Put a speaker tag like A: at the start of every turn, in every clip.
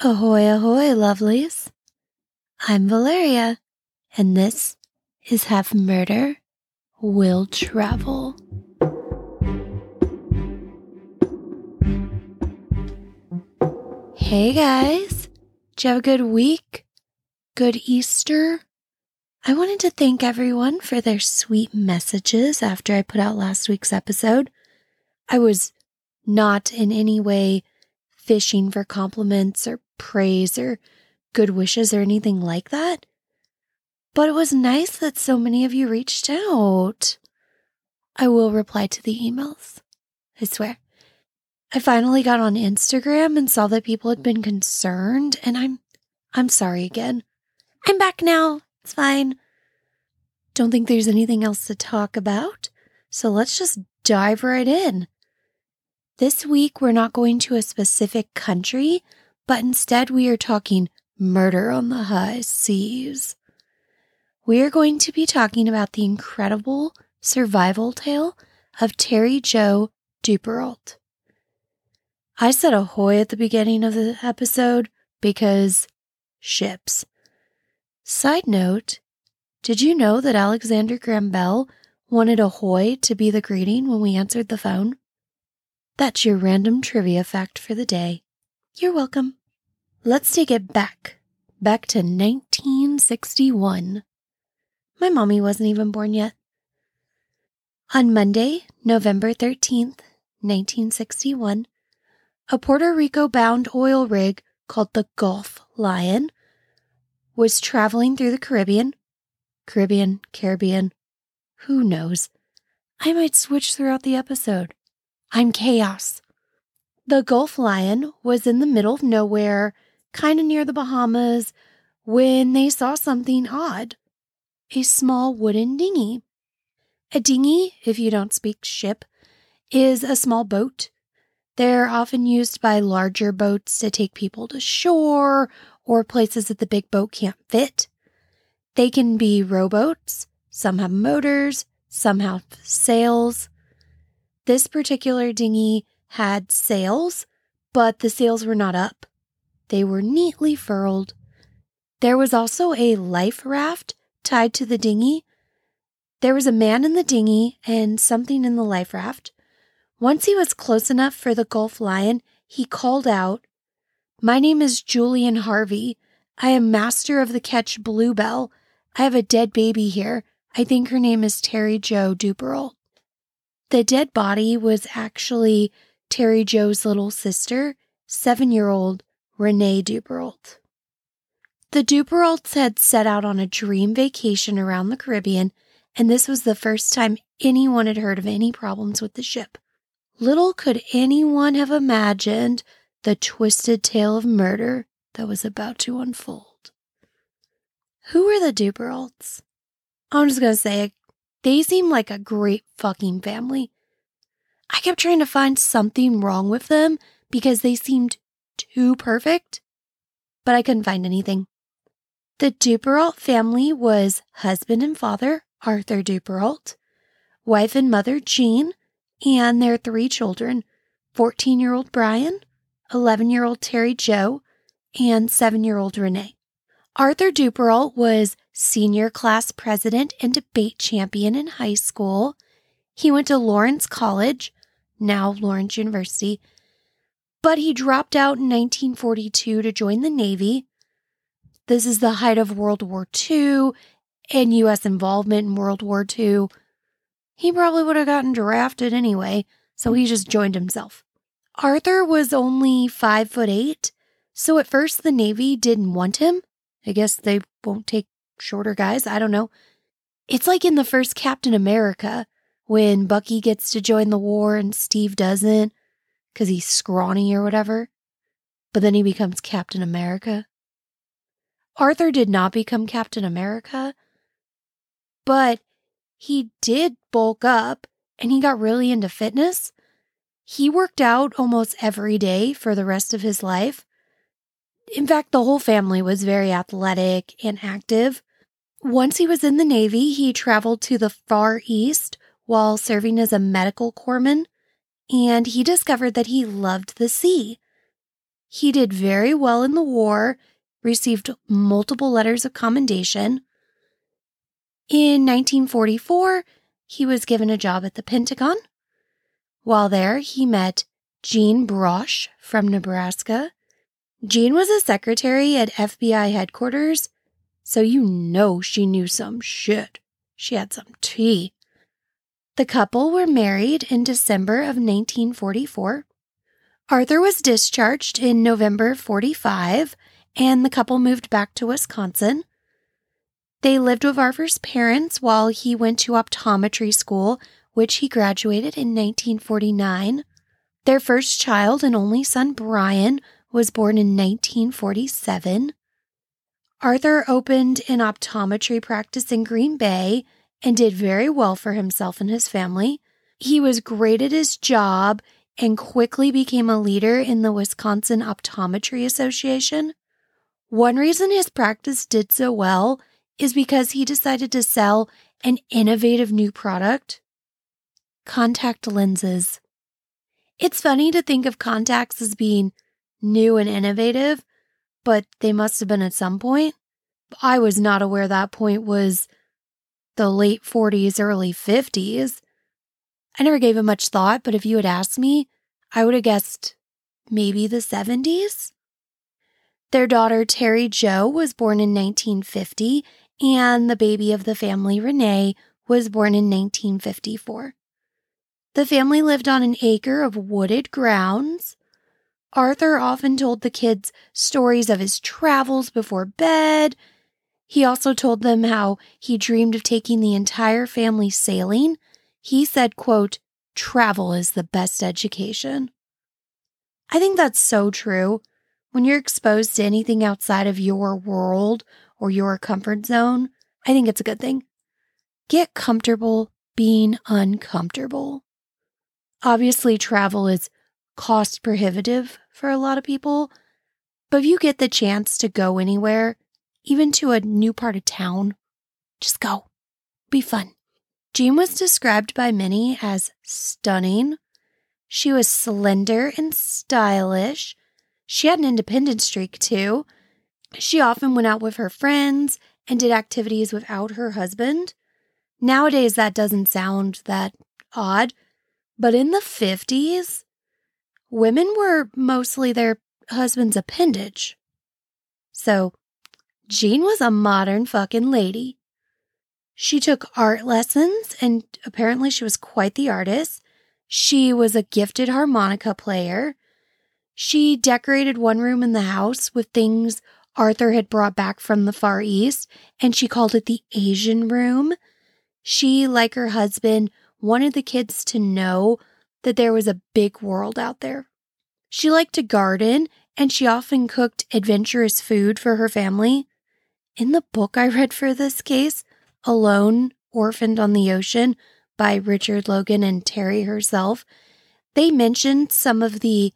A: Ahoy, ahoy, lovelies. I'm Valeria, and this is Have Murder Will Travel. Hey guys, did you have a good week? Good Easter? I wanted to thank everyone for their sweet messages after I put out last week's episode. I was not in any way fishing for compliments or praise or good wishes or anything like that. But it was nice that so many of you reached out. I will reply to the emails. I swear. I finally got on Instagram and saw that people had been concerned and I'm I'm sorry again. I'm back now. It's fine. Don't think there's anything else to talk about. So let's just dive right in. This week, we're not going to a specific country, but instead, we are talking murder on the high seas. We are going to be talking about the incredible survival tale of Terry Jo Duperrault. I said ahoy at the beginning of the episode because ships. Side note, did you know that Alexander Graham Bell wanted ahoy to be the greeting when we answered the phone? That's your random trivia fact for the day. You're welcome. Let's take it back, back to 1961. My mommy wasn't even born yet. On Monday, November 13th, 1961, a Puerto Rico bound oil rig called the Gulf Lion was traveling through the Caribbean. Caribbean, Caribbean, who knows? I might switch throughout the episode. I'm chaos. The Gulf Lion was in the middle of nowhere, kind of near the Bahamas, when they saw something odd a small wooden dinghy. A dinghy, if you don't speak ship, is a small boat. They're often used by larger boats to take people to shore or places that the big boat can't fit. They can be rowboats, some have motors, some have sails. This particular dinghy had sails, but the sails were not up. They were neatly furled. There was also a life raft tied to the dinghy. There was a man in the dinghy and something in the life raft. Once he was close enough for the Gulf Lion, he called out, My name is Julian Harvey. I am master of the ketch Bluebelle. I have a dead baby here. I think her name is Terry Jo Duperrault. The dead body was actually Terry Jo's little sister, seven year old Renee Duperrault. The Duperraults had set out on a dream vacation around the Caribbean, and this was the first time anyone had heard of any problems with the ship. Little could anyone have imagined the twisted tale of murder that was about to unfold. Who were the Duperraults? I'm just going to say they seem like a great fucking family. I kept trying to find something wrong with them because they seemed too perfect, but I couldn't find anything. The Duperrault family was husband and father, Arthur Duperrault, wife and mother, Jean, and their three children 14 year old Brian, 11 year old Terry Jo, and 7 year old Renee. Arthur Duperrault was senior class president and debate champion in high school. He went to Lawrence College, now Lawrence University, but he dropped out in 1942 to join the Navy. This is the height of World War II and U.S. involvement in World War II. He probably would have gotten drafted anyway, so he just joined himself. Arthur was only five foot eight, so at first the Navy didn't want him. I guess they won't take shorter guys. I don't know. It's like in the first Captain America when Bucky gets to join the war and Steve doesn't because he's scrawny or whatever. But then he becomes Captain America. Arthur did not become Captain America, but he did bulk up and he got really into fitness. He worked out almost every day for the rest of his life. In fact, the whole family was very athletic and active. Once he was in the Navy, he traveled to the Far East while serving as a medical corpsman, and he discovered that he loved the sea. He did very well in the war, received multiple letters of commendation. In 1944, he was given a job at the Pentagon. While there, he met Jean Brosh from Nebraska. Jean was a secretary at FBI headquarters, so you know she knew some shit. She had some tea. The couple were married in December of 1944. Arthur was discharged in November 45, and the couple moved back to Wisconsin. They lived with Arthur's parents while he went to optometry school, which he graduated in 1949. Their first child and only son, Brian, was born in 1947. Arthur opened an optometry practice in Green Bay and did very well for himself and his family. He was great at his job and quickly became a leader in the Wisconsin Optometry Association. One reason his practice did so well is because he decided to sell an innovative new product contact lenses. It's funny to think of contacts as being new and innovative, but they must have been at some point. I was not aware that point was the late 40s, early 50s. I never gave it much thought, but if you had asked me, I would have guessed maybe the 70s. Their daughter, Terry Jo, was born in 1950, and the baby of the family, Renee, was born in 1954. The family lived on an acre of wooded grounds. Arthur often told the kids stories of his travels before bed he also told them how he dreamed of taking the entire family sailing. He said, quote, travel is the best education. I think that's so true. When you're exposed to anything outside of your world or your comfort zone, I think it's a good thing. Get comfortable being uncomfortable. Obviously, travel is cost prohibitive for a lot of people, but if you get the chance to go anywhere, even to a new part of town. Just go. Be fun. Jean was described by many as stunning. She was slender and stylish. She had an independent streak, too. She often went out with her friends and did activities without her husband. Nowadays, that doesn't sound that odd, but in the 50s, women were mostly their husband's appendage. So Jean was a modern fucking lady. She took art lessons and apparently she was quite the artist. She was a gifted harmonica player. She decorated one room in the house with things Arthur had brought back from the Far East, and she called it the Asian room. She, like her husband, wanted the kids to know that there was a big world out there. She liked to garden, and she often cooked adventurous food for her family. In the book I read for this case, Alone, Orphaned on the Ocean by Richard Logan and Terry herself, they mentioned some of the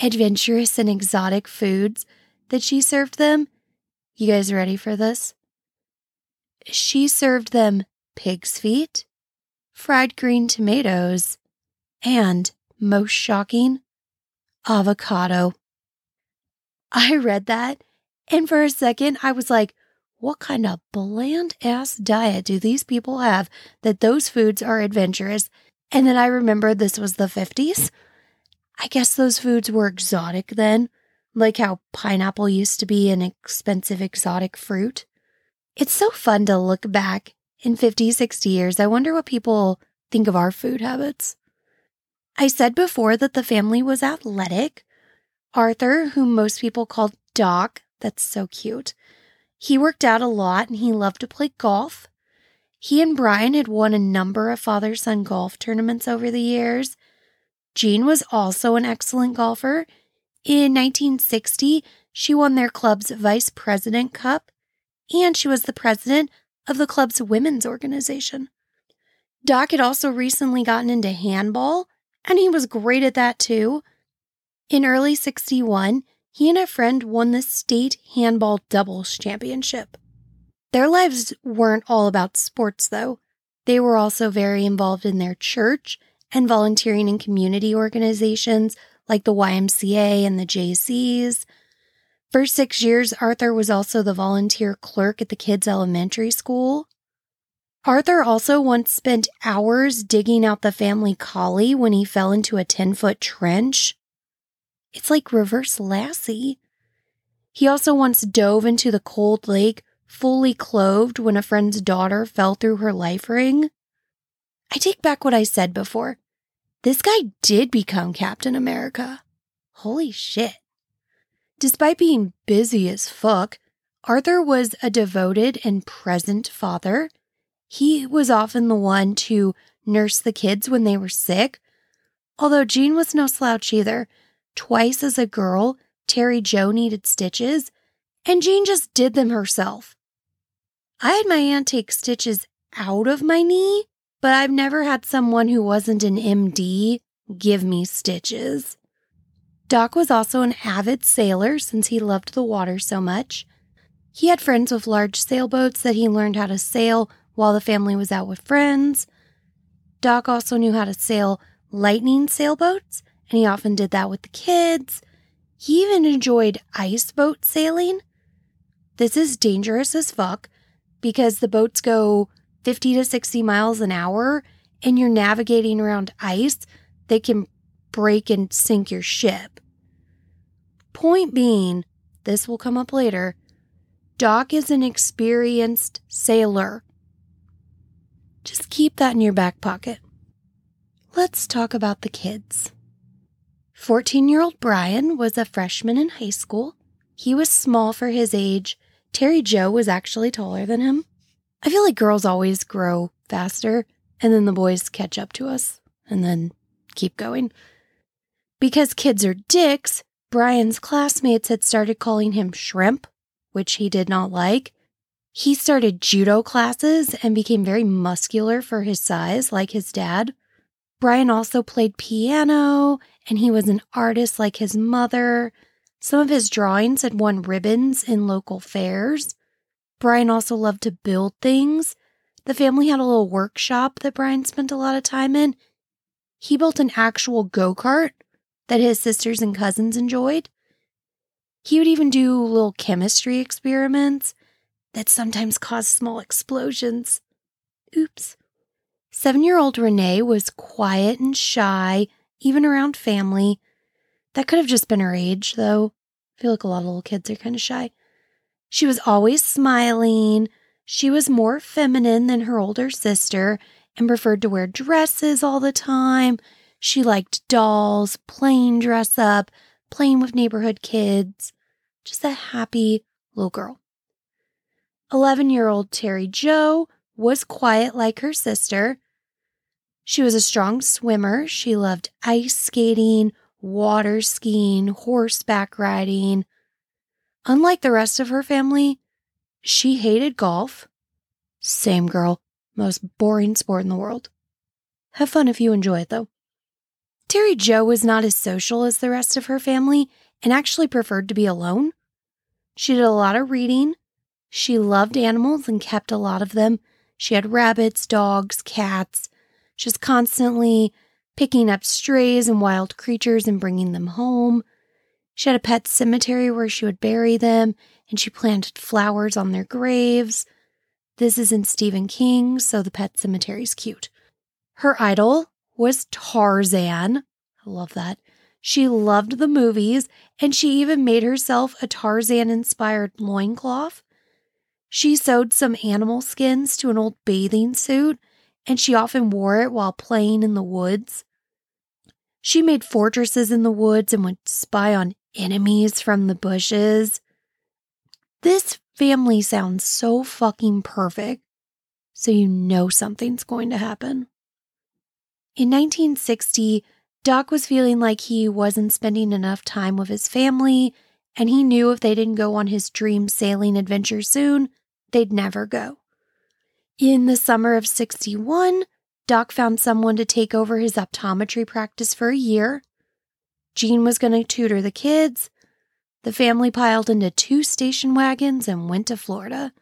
A: adventurous and exotic foods that she served them. You guys ready for this? She served them pig's feet, fried green tomatoes, and, most shocking, avocado. I read that and for a second, I was like, what kind of bland ass diet do these people have that those foods are adventurous? And then I remembered this was the 50s. I guess those foods were exotic then, like how pineapple used to be an expensive exotic fruit. It's so fun to look back in 50, 60 years. I wonder what people think of our food habits. I said before that the family was athletic. Arthur, whom most people called Doc, that's so cute. He worked out a lot and he loved to play golf. He and Brian had won a number of father son golf tournaments over the years. Jean was also an excellent golfer. In 1960, she won their club's Vice President Cup, and she was the president of the club's women's organization. Doc had also recently gotten into handball, and he was great at that too. In early 61, he and a friend won the state handball doubles championship. Their lives weren't all about sports, though. They were also very involved in their church and volunteering in community organizations like the YMCA and the JCs. For six years, Arthur was also the volunteer clerk at the kids' elementary school. Arthur also once spent hours digging out the family collie when he fell into a 10 foot trench. It's like reverse Lassie. He also once dove into the cold lake fully clothed when a friend's daughter fell through her life ring. I take back what I said before. This guy did become Captain America. Holy shit. Despite being busy as fuck, Arthur was a devoted and present father. He was often the one to nurse the kids when they were sick. Although Jean was no slouch either. Twice as a girl, Terry Jo needed stitches, and Jean just did them herself. I had my aunt take stitches out of my knee, but I've never had someone who wasn't an MD give me stitches. Doc was also an avid sailor since he loved the water so much. He had friends with large sailboats that he learned how to sail while the family was out with friends. Doc also knew how to sail lightning sailboats, and he often did that with the kids. He even enjoyed ice boat sailing. This is dangerous as fuck because the boats go 50 to 60 miles an hour and you're navigating around ice that can break and sink your ship. Point being, this will come up later, Doc is an experienced sailor. Just keep that in your back pocket. Let's talk about the kids. 14 year old Brian was a freshman in high school. He was small for his age. Terry Jo was actually taller than him. I feel like girls always grow faster and then the boys catch up to us and then keep going. Because kids are dicks, Brian's classmates had started calling him shrimp, which he did not like. He started judo classes and became very muscular for his size, like his dad. Brian also played piano and he was an artist like his mother. Some of his drawings had won ribbons in local fairs. Brian also loved to build things. The family had a little workshop that Brian spent a lot of time in. He built an actual go kart that his sisters and cousins enjoyed. He would even do little chemistry experiments that sometimes caused small explosions. Oops. Seven year old Renee was quiet and shy, even around family. That could have just been her age, though. I feel like a lot of little kids are kind of shy. She was always smiling. She was more feminine than her older sister and preferred to wear dresses all the time. She liked dolls, playing dress up, playing with neighborhood kids. Just a happy little girl. 11 year old Terry Jo was quiet like her sister. She was a strong swimmer. She loved ice skating, water skiing, horseback riding. Unlike the rest of her family, she hated golf. Same girl, most boring sport in the world. Have fun if you enjoy it, though. Terry Jo was not as social as the rest of her family and actually preferred to be alone. She did a lot of reading. She loved animals and kept a lot of them. She had rabbits, dogs, cats. She's constantly picking up strays and wild creatures and bringing them home. She had a pet cemetery where she would bury them, and she planted flowers on their graves. This is in Stephen King, so the pet cemetery's cute. Her idol was Tarzan. I love that. She loved the movies, and she even made herself a Tarzan inspired loincloth. She sewed some animal skins to an old bathing suit and she often wore it while playing in the woods. She made fortresses in the woods and would spy on enemies from the bushes. This family sounds so fucking perfect, so you know something's going to happen. In 1960, Doc was feeling like he wasn't spending enough time with his family, and he knew if they didn't go on his dream sailing adventure soon, they'd never go. In the summer of 61, Doc found someone to take over his optometry practice for a year. Jean was going to tutor the kids. The family piled into two station wagons and went to Florida.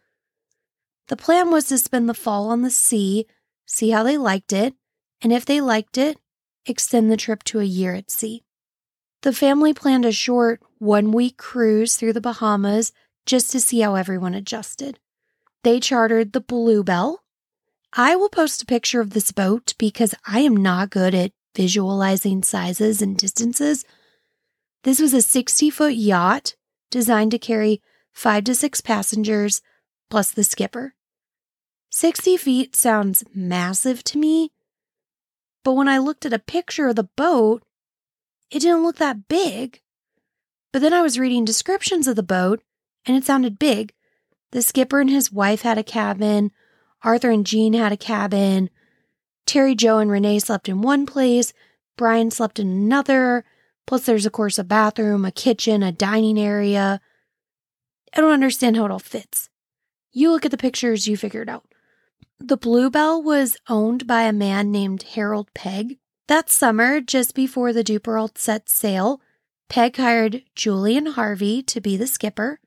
A: The plan was to spend the fall on the sea, see how they liked it, and if they liked it, extend the trip to a year at sea. The family planned a short one week cruise through the Bahamas just to see how everyone adjusted. They chartered the Bluebelle. I will post a picture of this boat because I am not good at visualizing sizes and distances. This was a 60 foot yacht designed to carry five to six passengers plus the skipper. 60 feet sounds massive to me, but when I looked at a picture of the boat, it didn't look that big. But then I was reading descriptions of the boat and it sounded big. The skipper and his wife had a cabin. Arthur and Jean had a cabin. Terry, Jo, and Renee slept in one place. Brian slept in another. Plus, there's, of course, a bathroom, a kitchen, a dining area. I don't understand how it all fits. You look at the pictures, you figure it out. The Bluebelle was owned by a man named Harold Pegg. That summer, just before the Duperrault set sail, Pegg hired Julian Harvey to be the skipper.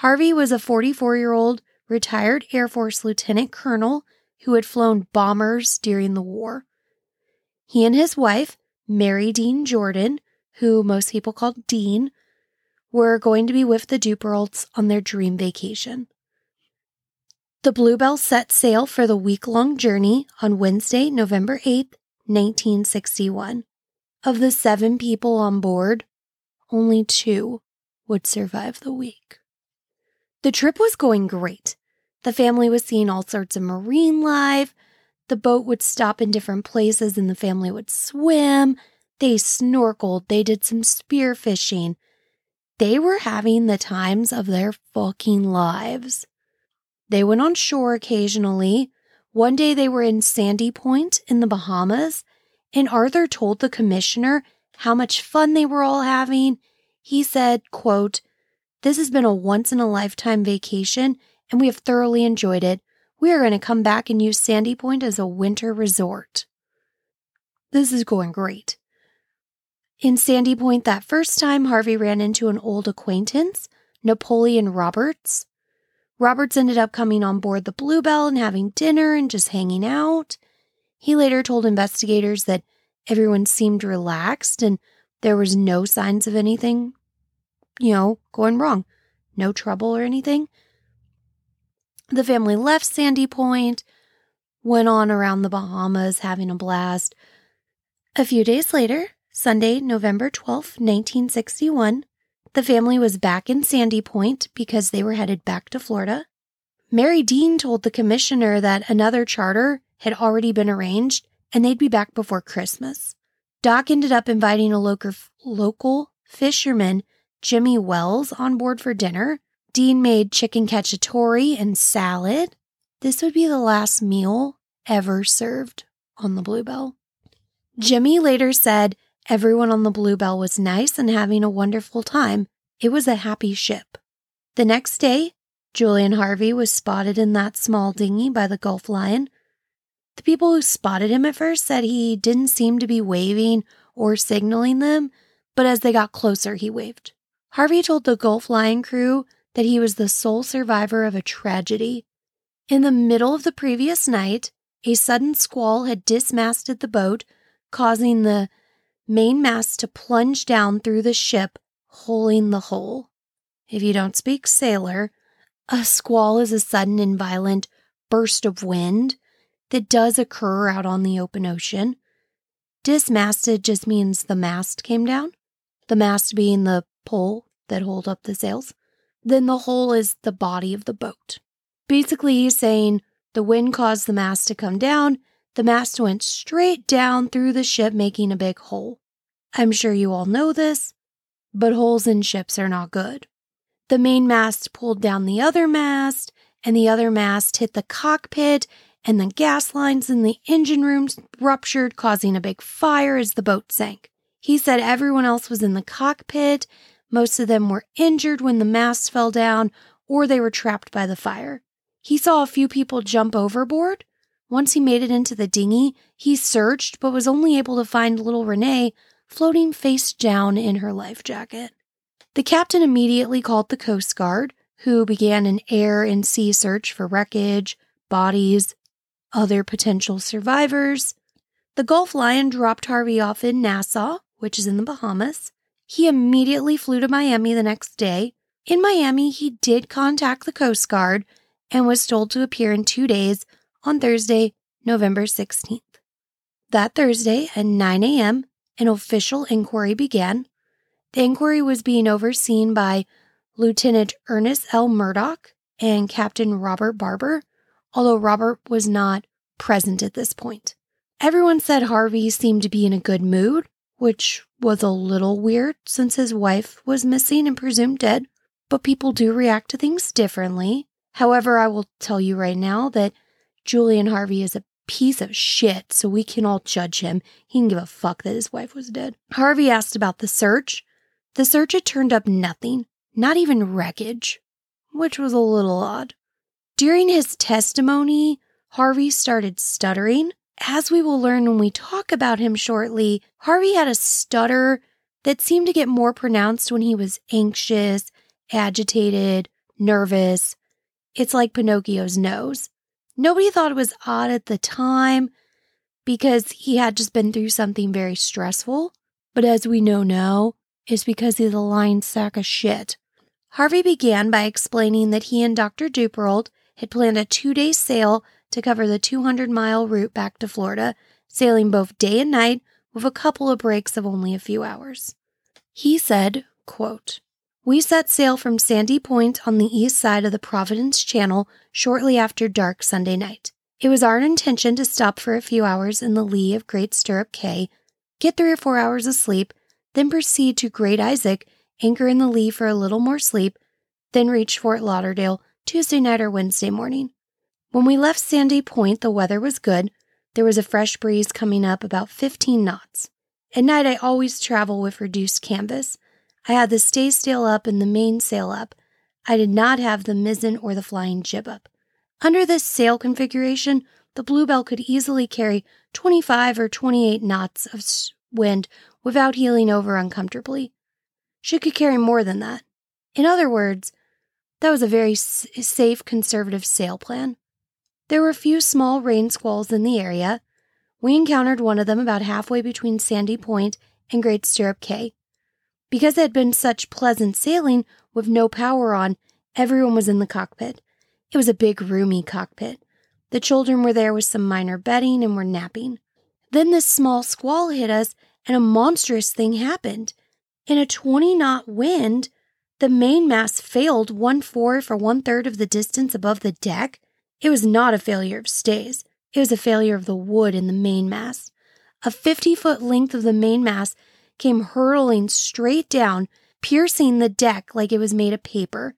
A: Harvey was a 44 year old retired Air Force lieutenant colonel who had flown bombers during the war. He and his wife, Mary Dean Jordan, who most people called Dean, were going to be with the Duperraults on their dream vacation. The Bluebelle set sail for the week long journey on Wednesday, November 8th, 1961. Of the seven people on board, only two would survive the week. The trip was going great. The family was seeing all sorts of marine life. The boat would stop in different places and the family would swim. They snorkeled. They did some spear fishing. They were having the times of their fucking lives. They went on shore occasionally. One day they were in Sandy Point in the Bahamas, and Arthur told the commissioner how much fun they were all having. He said, quote, This has been a once in a lifetime vacation, and we have thoroughly enjoyed it. We are going to come back and use Sandy Point as a winter resort. This is going great. In Sandy Point that first time, Harvey ran into an old acquaintance, Napoleon Roberts. Roberts ended up coming on board the Bluebelle and having dinner and just hanging out. He later told investigators that everyone seemed relaxed and there was no signs of anything, you know, going wrong, no trouble or anything. The family left Sandy Point, went on around the Bahamas having a blast. A few days later, Sunday, November 12, 1961, the family was back in Sandy Point because they were headed back to Florida. Mary Dean told the commissioner that another charter had already been arranged and they'd be back before Christmas. Doc ended up inviting a local, local fisherman, Jimmy Wells, on board for dinner. Dean made chicken cacciatore and salad. This would be the last meal ever served on the Bluebelle. Jimmy later said Everyone on the Bluebelle was nice and having a wonderful time. It was a happy ship. The next day, Julian Harvey was spotted in that small dinghy by the Gulf Lion. The people who spotted him at first said he didn't seem to be waving or signaling them, but as they got closer, he waved. Harvey told the Gulf Lion crew that he was the sole survivor of a tragedy. In the middle of the previous night, a sudden squall had dismasted the boat, causing the mainmast to plunge down through the ship, holing the hull. If you don't speak sailor, a squall is a sudden and violent burst of wind that does occur out on the open ocean. Dismasted just means the mast came down, the mast being the pole that hold up the sails. Then the hull is the body of the boat. Basically, he's saying the wind caused the mast to come down the mast went straight down through the ship, making a big hole. I'm sure you all know this, but holes in ships are not good. The main mast pulled down the other mast, and the other mast hit the cockpit, and the gas lines in the engine rooms ruptured, causing a big fire as the boat sank. He said everyone else was in the cockpit. Most of them were injured when the mast fell down or they were trapped by the fire. He saw a few people jump overboard, once he made it into the dinghy, he searched but was only able to find little Renee floating face down in her life jacket. The captain immediately called the Coast Guard, who began an air and sea search for wreckage, bodies, other potential survivors. The Gulf Lion dropped Harvey off in Nassau, which is in the Bahamas, He immediately flew to Miami the next day. In Miami, he did contact the Coast Guard and was told to appear in two days on Thursday, November 16th. That Thursday at 9 a.m., an official inquiry began. The inquiry was being overseen by Lieutenant Ernest L. Murdoch and Captain Robert Barber, although Robert was not present at this point. Everyone said Harvey seemed to be in a good mood, which was a little weird since his wife was missing and presumed dead, but people do react to things differently. However, I will tell you right now that Julian Harvey is a piece of shit, so we can all judge him. He can give a fuck that his wife was dead. Harvey asked about the search. The search had turned up nothing, not even wreckage, which was a little odd. During his testimony, Harvey started stuttering. As we will learn when we talk about him shortly, Harvey had a stutter that seemed to get more pronounced when he was anxious, agitated, nervous. It's like Pinocchio's nose. Nobody thought it was odd at the time because he had just been through something very stressful. But as we know now, it's because he's a lying sack of shit. Harvey began by explaining that he and Dr. Duperrault had planned a two day sail to cover the 200 mile route back to Florida, sailing both day and night with a couple of breaks of only a few hours. He said, quote, we set sail from Sandy Point on the east side of the Providence Channel shortly after dark Sunday night. It was our intention to stop for a few hours in the lee of Great Stirrup Cay, get three or four hours of sleep, then proceed to Great Isaac, anchor in the lee for a little more sleep, then reach Fort Lauderdale Tuesday night or Wednesday morning. When we left Sandy Point, the weather was good. There was a fresh breeze coming up about 15 knots. At night, I always travel with reduced canvas. I had the staysail up and the mainsail up. I did not have the mizzen or the flying jib up. Under this sail configuration, the Bluebelle could easily carry 25 or 28 knots of wind without heeling over uncomfortably. She could carry more than that. In other words, that was a very safe conservative sail plan. There were a few small rain squalls in the area. We encountered one of them about halfway between Sandy Point and Great Stirrup Cay. Because it had been such pleasant sailing with no power on, everyone was in the cockpit. It was a big, roomy cockpit. The children were there with some minor bedding and were napping. Then this small squall hit us, and a monstrous thing happened. In a 20 knot wind, the mainmast failed one fourth or one third of the distance above the deck. It was not a failure of stays, it was a failure of the wood in the mainmast. A 50 foot length of the mainmast came hurtling straight down, piercing the deck like it was made of paper.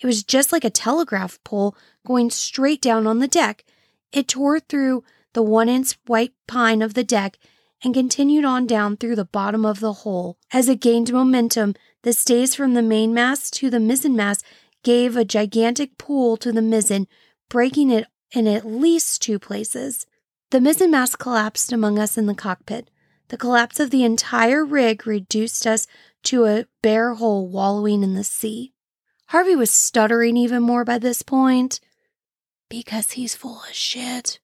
A: It was just like a telegraph pole going straight down on the deck. It tore through the one inch white pine of the deck and continued on down through the bottom of the hull. As it gained momentum, the stays from the mainmast to the mizzenmast gave a gigantic pull to the mizzen, breaking it in at least two places. The mizzenmast collapsed among us in the cockpit. The collapse of the entire rig reduced us to a bare hull wallowing in the sea. Harvey was stuttering even more by this point. Because he's full of shit.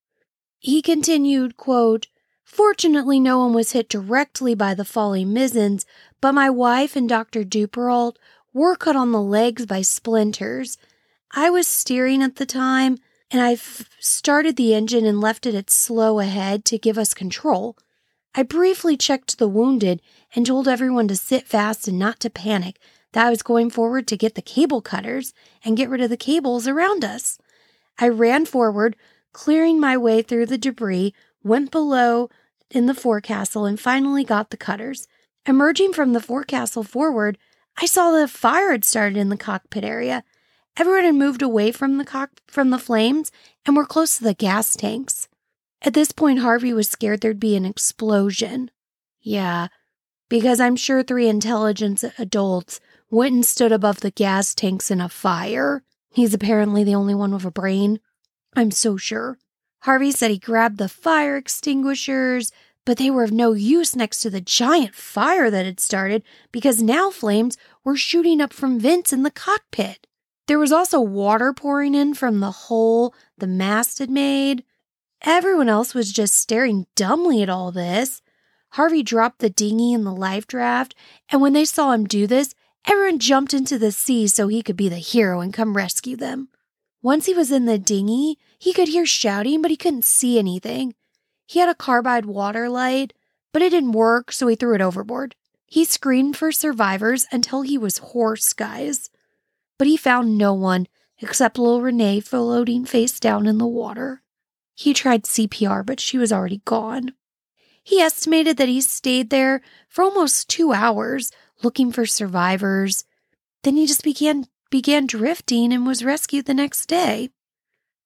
A: He continued, quote, Fortunately, no one was hit directly by the falling mizzens, but my wife and Dr. Duperrault were cut on the legs by splinters. I was steering at the time, and I started the engine and left it at slow ahead to give us control. I briefly checked the wounded and told everyone to sit fast and not to panic, that I was going forward to get the cable cutters and get rid of the cables around us. I ran forward, clearing my way through the debris, went below in the forecastle, and finally got the cutters. Emerging from the forecastle forward, I saw a fire had started in the cockpit area. Everyone had moved away from the cock from the flames and were close to the gas tanks. At this point, Harvey was scared there'd be an explosion. Yeah, because I'm sure three intelligent adults went and stood above the gas tanks in a fire. He's apparently the only one with a brain. I'm so sure. Harvey said he grabbed the fire extinguishers, but they were of no use next to the giant fire that had started because now flames were shooting up from vents in the cockpit. There was also water pouring in from the hole the mast had made. Everyone else was just staring dumbly at all this. Harvey dropped the dinghy in the life raft, and when they saw him do this, everyone jumped into the sea so he could be the hero and come rescue them. Once he was in the dinghy, he could hear shouting, but he couldn't see anything. He had a carbide water light, but it didn't work, so he threw it overboard. He screamed for survivors until he was hoarse, guys. But he found no one except little Renee floating face down in the water. He tried CPR, but she was already gone. He estimated that he stayed there for almost two hours looking for survivors. Then he just began began drifting and was rescued the next day.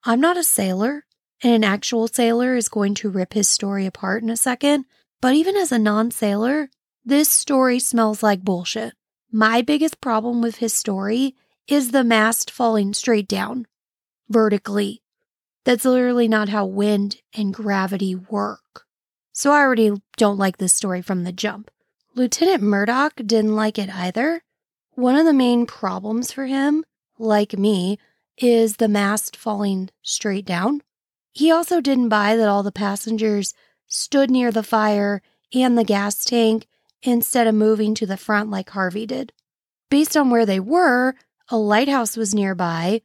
A: I'm not a sailor, and an actual sailor is going to rip his story apart in a second, but even as a non sailor, this story smells like bullshit. My biggest problem with his story is the mast falling straight down, vertically. That's literally not how wind and gravity work. So I already don't like this story from the jump. Lieutenant Murdoch didn't like it either. One of the main problems for him, like me, is the mast falling straight down. He also didn't buy that all the passengers stood near the fire and the gas tank instead of moving to the front like Harvey did. Based on where they were, a lighthouse was nearby.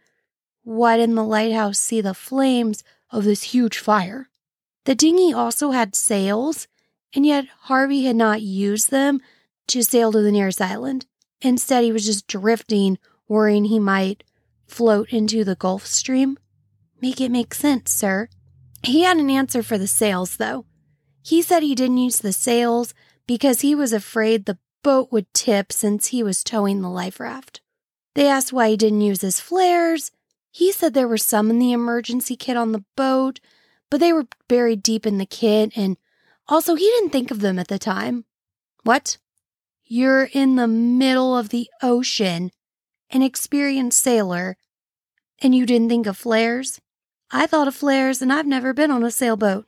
A: Why didn't the lighthouse see the flames of this huge fire? The dinghy also had sails and yet Harvey had not used them to sail to the nearest island. Instead, he was just drifting, worrying he might float into the Gulf Stream. Make it make sense, sir. He had an answer for the sails, though. He said he didn't use the sails because he was afraid the boat would tip since he was towing the life raft. They asked why he didn't use his flares. He said there were some in the emergency kit on the boat, but they were buried deep in the kit and also, he didn't think of them at the time. What? You're in the middle of the ocean, an experienced sailor, and you didn't think of flares? I thought of flares, and I've never been on a sailboat.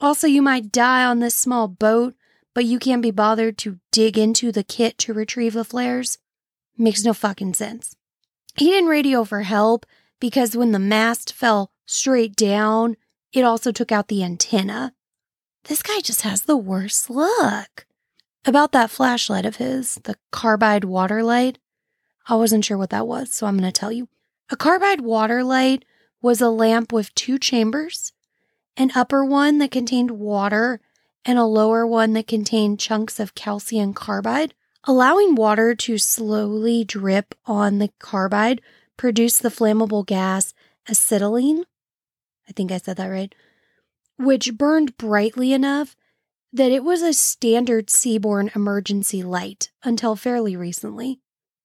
A: Also, you might die on this small boat, but you can't be bothered to dig into the kit to retrieve the flares? Makes no fucking sense. He didn't radio for help because when the mast fell straight down, it also took out the antenna. This guy just has the worst luck. About that flashlight of his, the carbide water light, I wasn't sure what that was, so I'm going to tell you. A carbide water light was a lamp with two chambers, an upper one that contained water and a lower one that contained chunks of calcium carbide. Allowing water to slowly drip on the carbide produced the flammable gas acetylene. I think I said that right which burned brightly enough that it was a standard seaborne emergency light until fairly recently.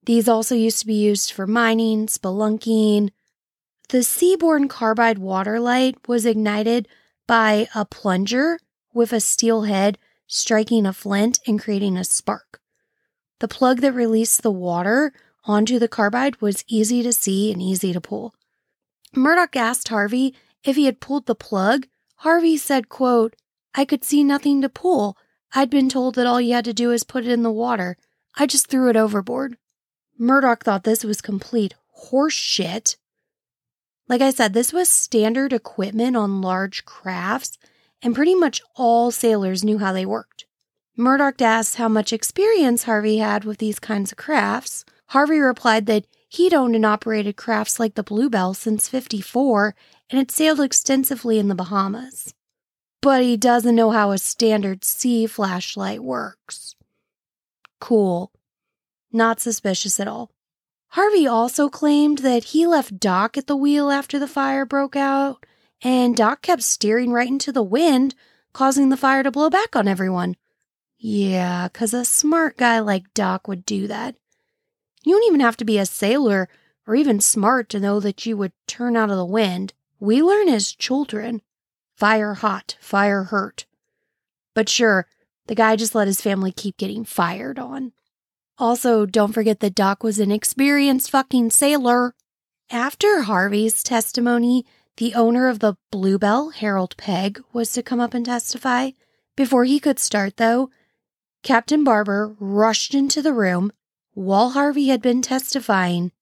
A: These also used to be used for mining, spelunking. The seaborne carbide water light was ignited by a plunger with a steel head striking a flint and creating a spark. The plug that released the water onto the carbide was easy to see and easy to pull. Murdoch asked Harvey if he had pulled the plug Harvey said, quote, I could see nothing to pull. I'd been told that all you had to do is put it in the water. I just threw it overboard. Murdoch thought this was complete horseshit. Like I said, this was standard equipment on large crafts, and pretty much all sailors knew how they worked. Murdoch asked how much experience Harvey had with these kinds of crafts. Harvey replied that he'd owned and operated crafts like the Bluebelle since 54 and had sailed extensively in the Bahamas. But he doesn't know how a standard sea flashlight works. Cool. Not suspicious at all. Harvey also claimed that he left Doc at the wheel after the fire broke out, and Doc kept steering right into the wind, causing the fire to blow back on everyone. Yeah, because a smart guy like Doc would do that. You don't even have to be a sailor or even smart to know that you would turn out of the wind. We learn as children fire hot, fire hurt. But sure, the guy just let his family keep getting fired on. Also, don't forget that Doc was an experienced fucking sailor. After Harvey's testimony, the owner of the Bluebelle, Harold Pegg, was to come up and testify. Before he could start, though, Captain Barber rushed into the room while Harvey had been testifying.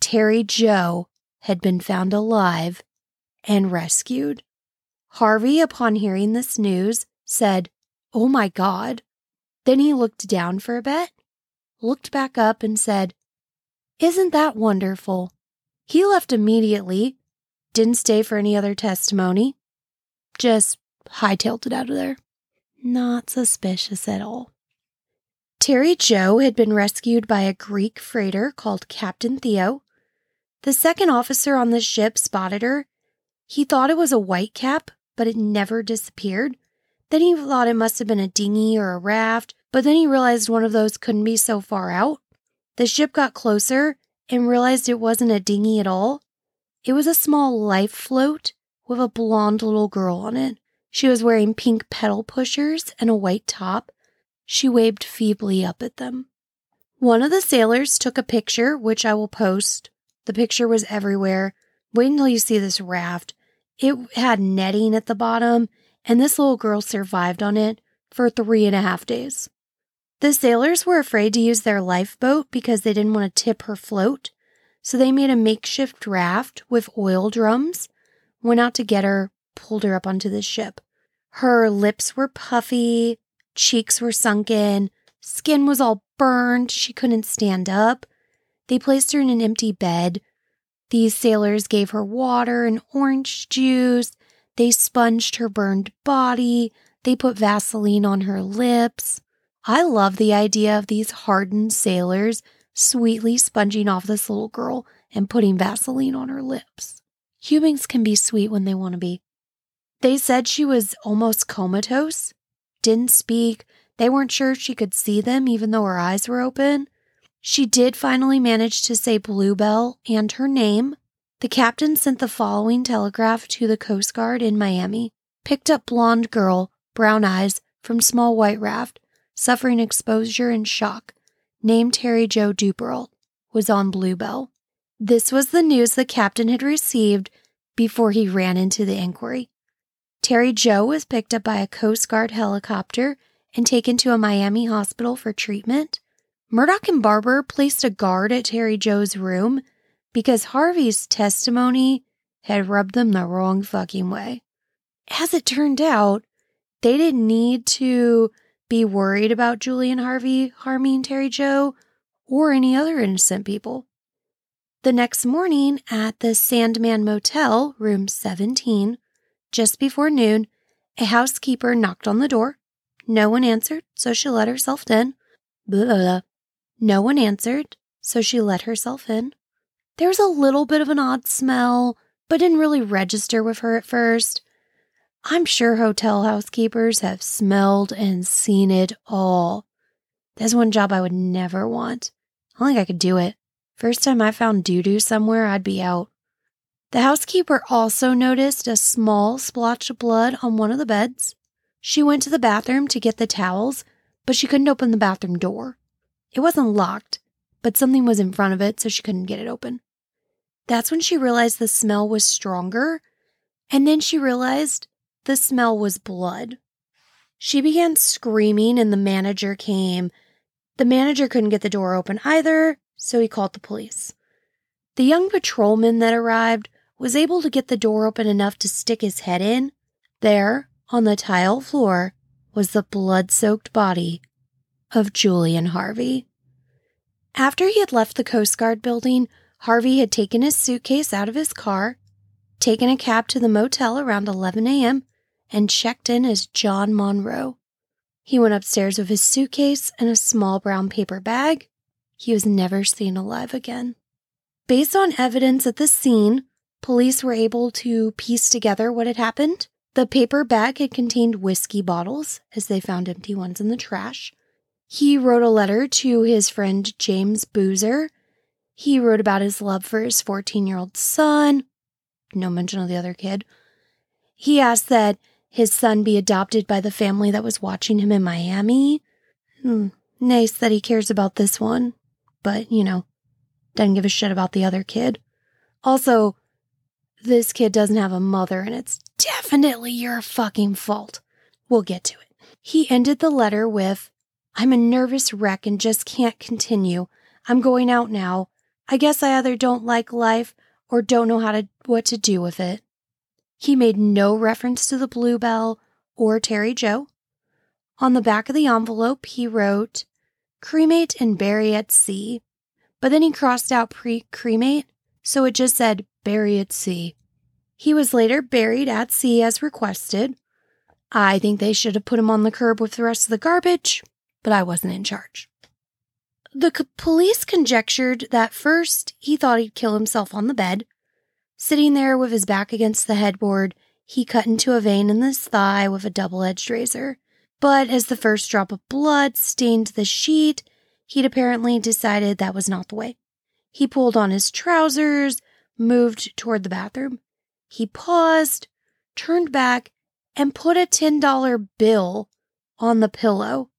A: Terry Jo had been found alive and rescued. Harvey, upon hearing this news, said, Oh my God. Then he looked down for a bit, looked back up, and said, Isn't that wonderful? He left immediately, didn't stay for any other testimony, just hightailed it out of there. Not suspicious at all. Terry Jo had been rescued by a Greek freighter called Captain Theo. The second officer on the ship spotted her. He thought it was a white cap, but it never disappeared. Then he thought it must have been a dinghy or a raft, but then he realized one of those couldn't be so far out. The ship got closer and realized it wasn't a dinghy at all. It was a small life float with a blonde little girl on it. She was wearing pink pedal pushers and a white top. She waved feebly up at them. One of the sailors took a picture, which I will post. The picture was everywhere. Wait until you see this raft. It had netting at the bottom, and this little girl survived on it for three and a half days. The sailors were afraid to use their lifeboat because they didn't want to tip her float, so they made a makeshift raft with oil drums, went out to get her, pulled her up onto the ship. Her lips were puffy, cheeks were sunken, skin was all burned, she couldn't stand up. They placed her in an empty bed. These sailors gave her water and orange juice. They sponged her burned body. They put Vaseline on her lips. I love the idea of these hardened sailors sweetly sponging off this little girl and putting Vaseline on her lips. Humans can be sweet when they want to be. They said she was almost comatose, didn't speak. They weren't sure she could see them, even though her eyes were open. She did finally manage to say Bluebelle and her name. The captain sent the following telegraph to the Coast Guard in Miami picked up blonde girl, brown eyes, from small white raft, suffering exposure and shock, named Terry Jo Duperrault, was on Bluebelle. This was the news the captain had received before he ran into the inquiry. Terry Jo was picked up by a Coast Guard helicopter and taken to a Miami hospital for treatment. Murdaugh and Barber placed a guard at Terry Jo's room because Harvey's testimony had rubbed them the wrong fucking way. As it turned out, they didn't need to be worried about Julian Harvey harming Terry Jo or any other innocent people. The next morning at the Sandman Motel, room 17, just before noon, a housekeeper knocked on the door. No one answered, so she let herself in. Blah, blah, blah. No one answered, so she let herself in. There was a little bit of an odd smell, but didn't really register with her at first. I'm sure hotel housekeepers have smelled and seen it all. There's one job I would never want. I don't think I could do it. First time I found doo doo somewhere, I'd be out. The housekeeper also noticed a small splotch of blood on one of the beds. She went to the bathroom to get the towels, but she couldn't open the bathroom door. It wasn't locked, but something was in front of it, so she couldn't get it open. That's when she realized the smell was stronger, and then she realized the smell was blood. She began screaming, and the manager came. The manager couldn't get the door open either, so he called the police. The young patrolman that arrived was able to get the door open enough to stick his head in. There, on the tile floor, was the blood soaked body of Julian Harvey. After he had left the Coast Guard building, Harvey had taken his suitcase out of his car, taken a cab to the motel around 11 a.m., and checked in as John Monroe. He went upstairs with his suitcase and a small brown paper bag. He was never seen alive again. Based on evidence at the scene, Police were able to piece together what had happened. The paper bag had contained whiskey bottles, as they found empty ones in the trash. He wrote a letter to his friend James Boozer. He wrote about his love for his 14 year old son. No mention of the other kid. He asked that his son be adopted by the family that was watching him in Miami. Hmm, nice that he cares about this one, but, you know, doesn't give a shit about the other kid. Also, this kid doesn't have a mother and it's definitely your fucking fault. We'll get to it. He ended the letter with, I'm a nervous wreck and just can't continue. I'm going out now. I guess I either don't like life or don't know how to what to do with it. He made no reference to the Bluebelle or Terry Jo. On the back of the envelope, he wrote, cremate and bury at sea. But then he crossed out pre cremate, so it just said bury at sea. He was later buried at sea as requested. I think they should have put him on the curb with the rest of the garbage, but I wasn't in charge. The c- police conjectured that first he thought he'd kill himself on the bed. Sitting there with his back against the headboard, he cut into a vein in his thigh with a double edged razor. But as the first drop of blood stained the sheet, he'd apparently decided that was not the way. He pulled on his trousers, moved toward the bathroom. He paused, turned back, and put a $10 bill on the pillow.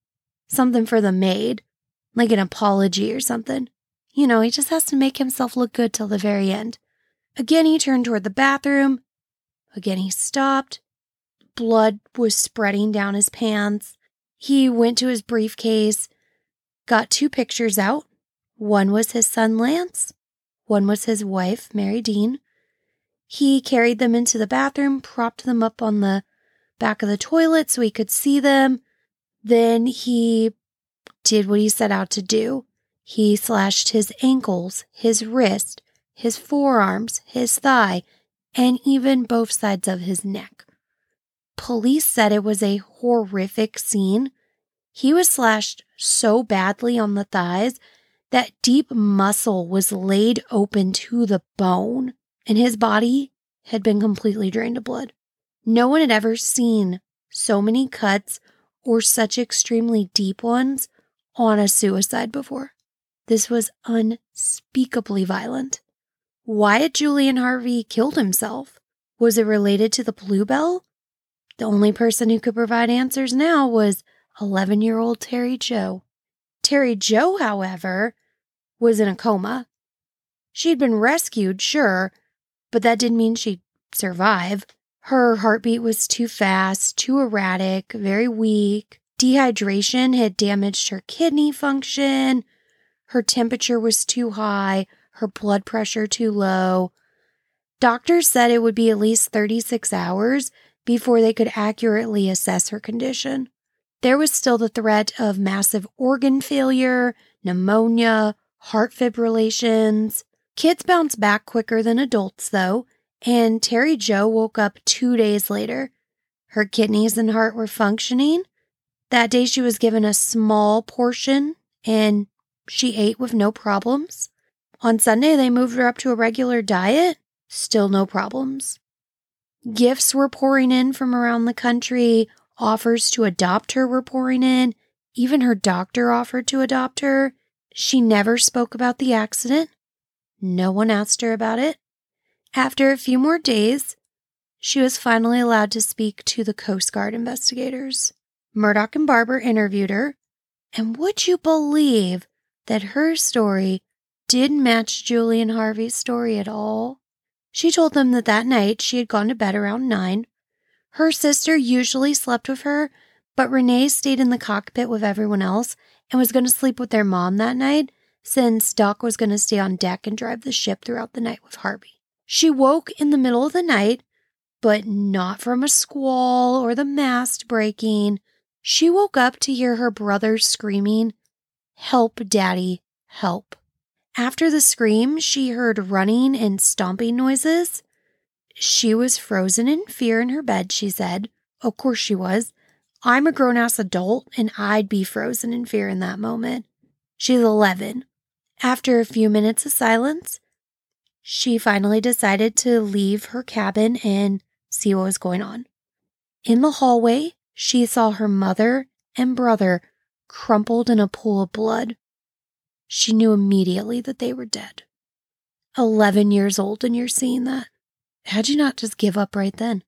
A: Something for the maid, like an apology or something. You know, he just has to make himself look good till the very end. Again, he turned toward the bathroom. Again, he stopped. Blood was spreading down his pants. He went to his briefcase, got two pictures out. One was his son Lance, one was his wife, Mary Dean. He carried them into the bathroom, propped them up on the back of the toilet so he could see them. Then he did what he set out to do. He slashed his ankles, his wrist, his forearms, his thigh, and even both sides of his neck. Police said it was a horrific scene. He was slashed so badly on the thighs that deep muscle was laid open to the bone, and his body had been completely drained of blood. No one had ever seen so many cuts or such extremely deep ones on a suicide before. This was unspeakably violent. Why had Julian Harvey killed himself? Was it related to the Bluebelle? The only person who could provide answers now was 11 year old Terry Jo. Terry Jo, however, was in a coma. She'd been rescued, sure, but that didn't mean she'd survive. Her heartbeat was too fast, too erratic, very weak. Dehydration had damaged her kidney function. Her temperature was too high her blood pressure too low. Doctors said it would be at least 36 hours before they could accurately assess her condition. There was still the threat of massive organ failure, pneumonia, heart fibrillations. Kids bounce back quicker than adults, though, and Terry Jo woke up two days later. Her kidneys and heart were functioning. That day, she was given a small portion and she ate with no problems. On Sunday, they moved her up to a regular diet. Still no problems. Gifts were pouring in from around the country. Offers to adopt her were pouring in. Even her doctor offered to adopt her. She never spoke about the accident. No one asked her about it. After a few more days, she was finally allowed to speak to the Coast Guard investigators. Murdaugh and Barber interviewed her, and would you believe that her story didn't match Julian Harvey's story at all. She told them that that night she had gone to bed around nine. Her sister usually slept with her, but Renee stayed in the cockpit with everyone else and was going to sleep with their mom that night since Doc was going to stay on deck and drive the ship throughout the night with Harvey. She woke in the middle of the night, but not from a squall or the mast breaking. She woke up to hear her brother screaming, Help, Daddy, help. After the scream, she heard running and stomping noises. She was frozen in fear in her bed, she said. Of course she was. I'm a grown ass adult and I'd be frozen in fear in that moment. She's 11. After a few minutes of silence, she finally decided to leave her cabin and see what was going on. In the hallway, she saw her mother and brother crumpled in a pool of blood. She knew immediately that they were dead. 11 years old, and you're seeing that. Had you not just give up right then?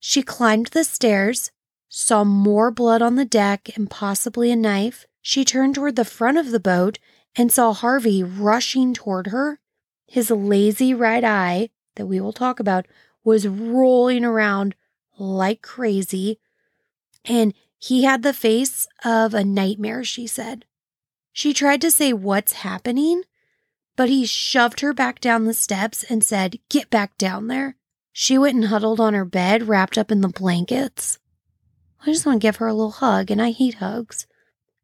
A: She climbed the stairs, saw more blood on the deck and possibly a knife. She turned toward the front of the boat and saw Harvey rushing toward her. His lazy right eye, that we will talk about, was rolling around like crazy. And he had the face of a nightmare, she said. She tried to say what's happening, but he shoved her back down the steps and said, Get back down there. She went and huddled on her bed, wrapped up in the blankets. I just want to give her a little hug, and I hate hugs.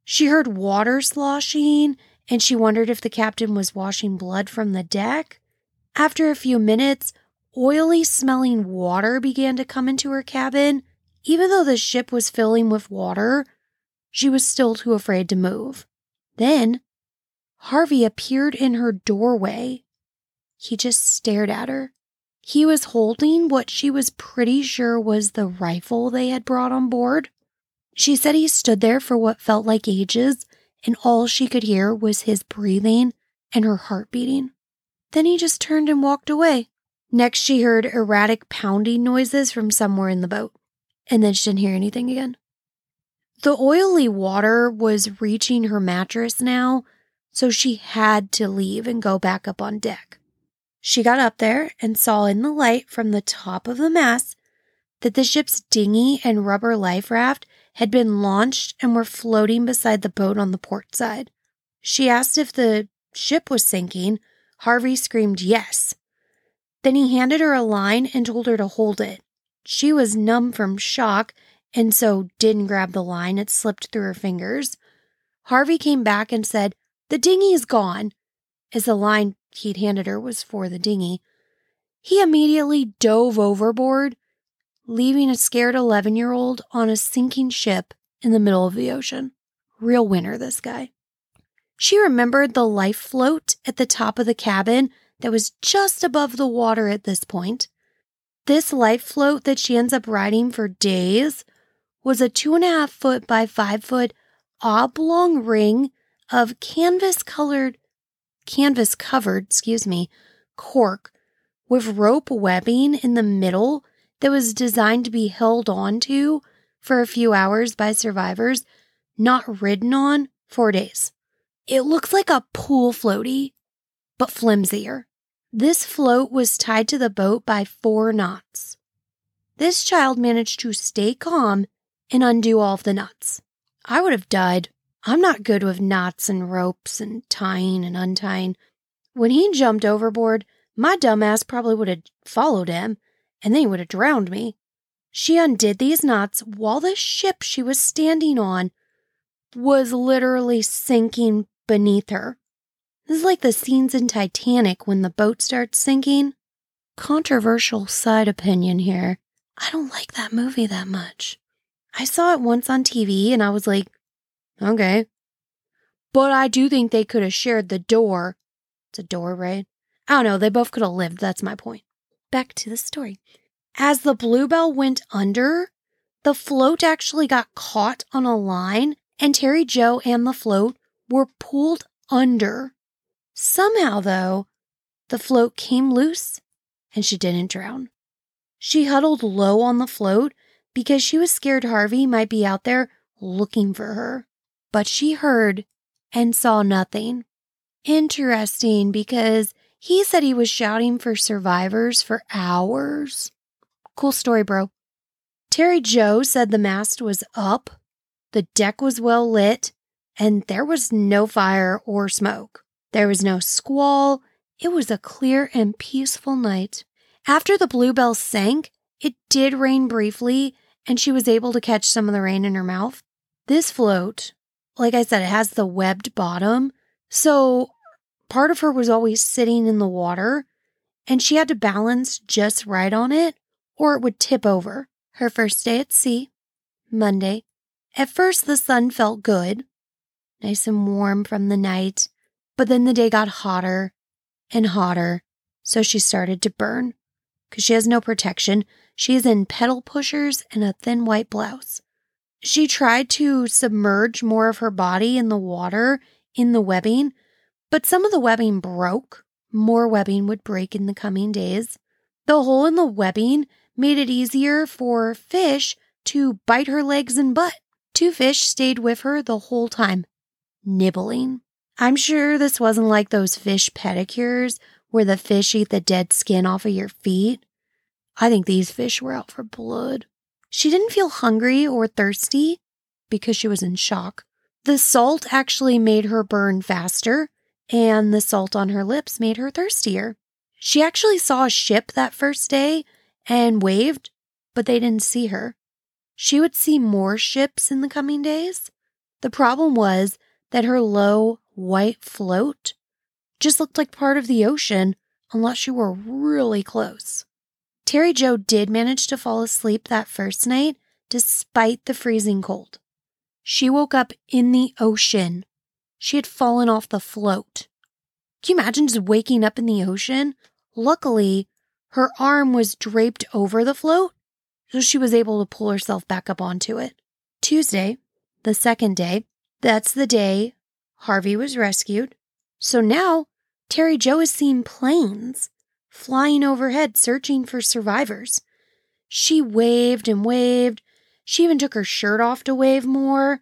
A: She heard water sloshing, and she wondered if the captain was washing blood from the deck. After a few minutes, oily smelling water began to come into her cabin. Even though the ship was filling with water, she was still too afraid to move. Then Harvey appeared in her doorway. He just stared at her. He was holding what she was pretty sure was the rifle they had brought on board. She said he stood there for what felt like ages, and all she could hear was his breathing and her heart beating. Then he just turned and walked away. Next, she heard erratic pounding noises from somewhere in the boat, and then she didn't hear anything again. The oily water was reaching her mattress now, so she had to leave and go back up on deck. She got up there and saw in the light from the top of the mast that the ship's dinghy and rubber life raft had been launched and were floating beside the boat on the port side. She asked if the ship was sinking. Harvey screamed yes. Then he handed her a line and told her to hold it. She was numb from shock and so didn't grab the line. It slipped through her fingers. Harvey came back and said, The dinghy's gone, as the line he'd handed her was for the dinghy. He immediately dove overboard, leaving a scared 11 year old on a sinking ship in the middle of the ocean. Real winner, this guy. She remembered the life float at the top of the cabin that was just above the water at this point. This life float that she ends up riding for days was a two and a half foot by five foot oblong ring of canvas colored canvas covered, excuse me, cork with rope webbing in the middle that was designed to be held onto for a few hours by survivors, not ridden on for days. It looks like a pool floaty, but flimsier. This float was tied to the boat by four knots. This child managed to stay calm and undo all of the knots. I would have died I'm not good with knots and ropes and tying and untying. When he jumped overboard, my dumbass probably would have followed him, and then he would have drowned me. She undid these knots while the ship she was standing on was literally sinking beneath her. This is like the scenes in Titanic when the boat starts sinking. Controversial side opinion here. I don't like that movie that much. I saw it once on TV and I was like, Okay. But I do think they could have shared the door. It's a door, right? I don't know. They both could have lived. That's my point. Back to the story. As the Bluebelle went under, the float actually got caught on a line, and Terry Jo and the float were pulled under. Somehow, though, the float came loose and she didn't drown. She huddled low on the float because she was scared Harvey might be out there looking for her but she heard and saw nothing. Interesting because he said he was shouting for survivors for hours. Cool story, bro. Terry Jo said the mast was up, the deck was well lit, and there was no fire or smoke. There was no squall. It was a clear and peaceful night. After the Bluebelle sank, it did rain briefly, and she was able to catch some of the rain in her mouth. This float like I said, it has the webbed bottom. So part of her was always sitting in the water and she had to balance just right on it or it would tip over. Her first day at sea, Monday. At first, the sun felt good, nice and warm from the night, but then the day got hotter and hotter. So she started to burn. Because she has no protection, she is in pedal pushers and a thin white blouse. She tried to submerge more of her body in the water in the webbing, but some of the webbing broke. More webbing would break in the coming days. The hole in the webbing made it easier for fish to bite her legs and butt. Two fish stayed with her the whole time, nibbling. I'm sure this wasn't like those fish pedicures where the fish eat the dead skin off of your feet. I think these fish were out for blood. She didn't feel hungry or thirsty because she was in shock. The salt actually made her burn faster, and the salt on her lips made her thirstier. She actually saw a ship that first day and waved, but they didn't see her. she would see more ships in the coming days. The problem was that her low white float just looked like part of the ocean unless you were really close. Terry Jo did manage to fall asleep that first night despite the freezing cold. She woke up in the ocean. She had fallen off the float. Can you imagine just waking up in the ocean? Luckily, her arm was draped over the float, so she was able to pull herself back up onto it. Tuesday, the second day, that's the day Harvey was rescued. So now Terry Jo is seeing planes flying overhead searching for survivors. She waved and waved. She even took her shirt off to wave more.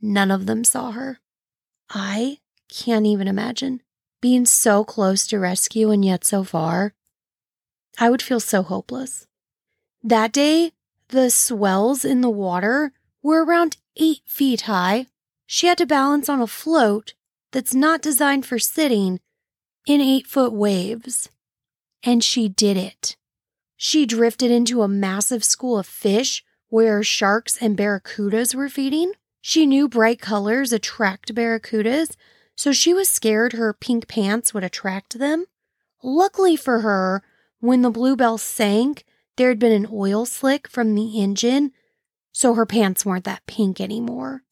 A: None of them saw her. I can't even imagine being so close to rescue and yet so far. I would feel so hopeless. That day, the swells in the water were around eight feet high. She had to balance on a float that's not designed for sitting in eight foot waves. And she did it. She drifted into a massive school of fish where sharks and barracudas were feeding. She knew bright colors attract barracudas, so she was scared her pink pants would attract them. Luckily for her, when the Bluebelle sank, there had been an oil slick from the engine, so her pants weren't that pink anymore.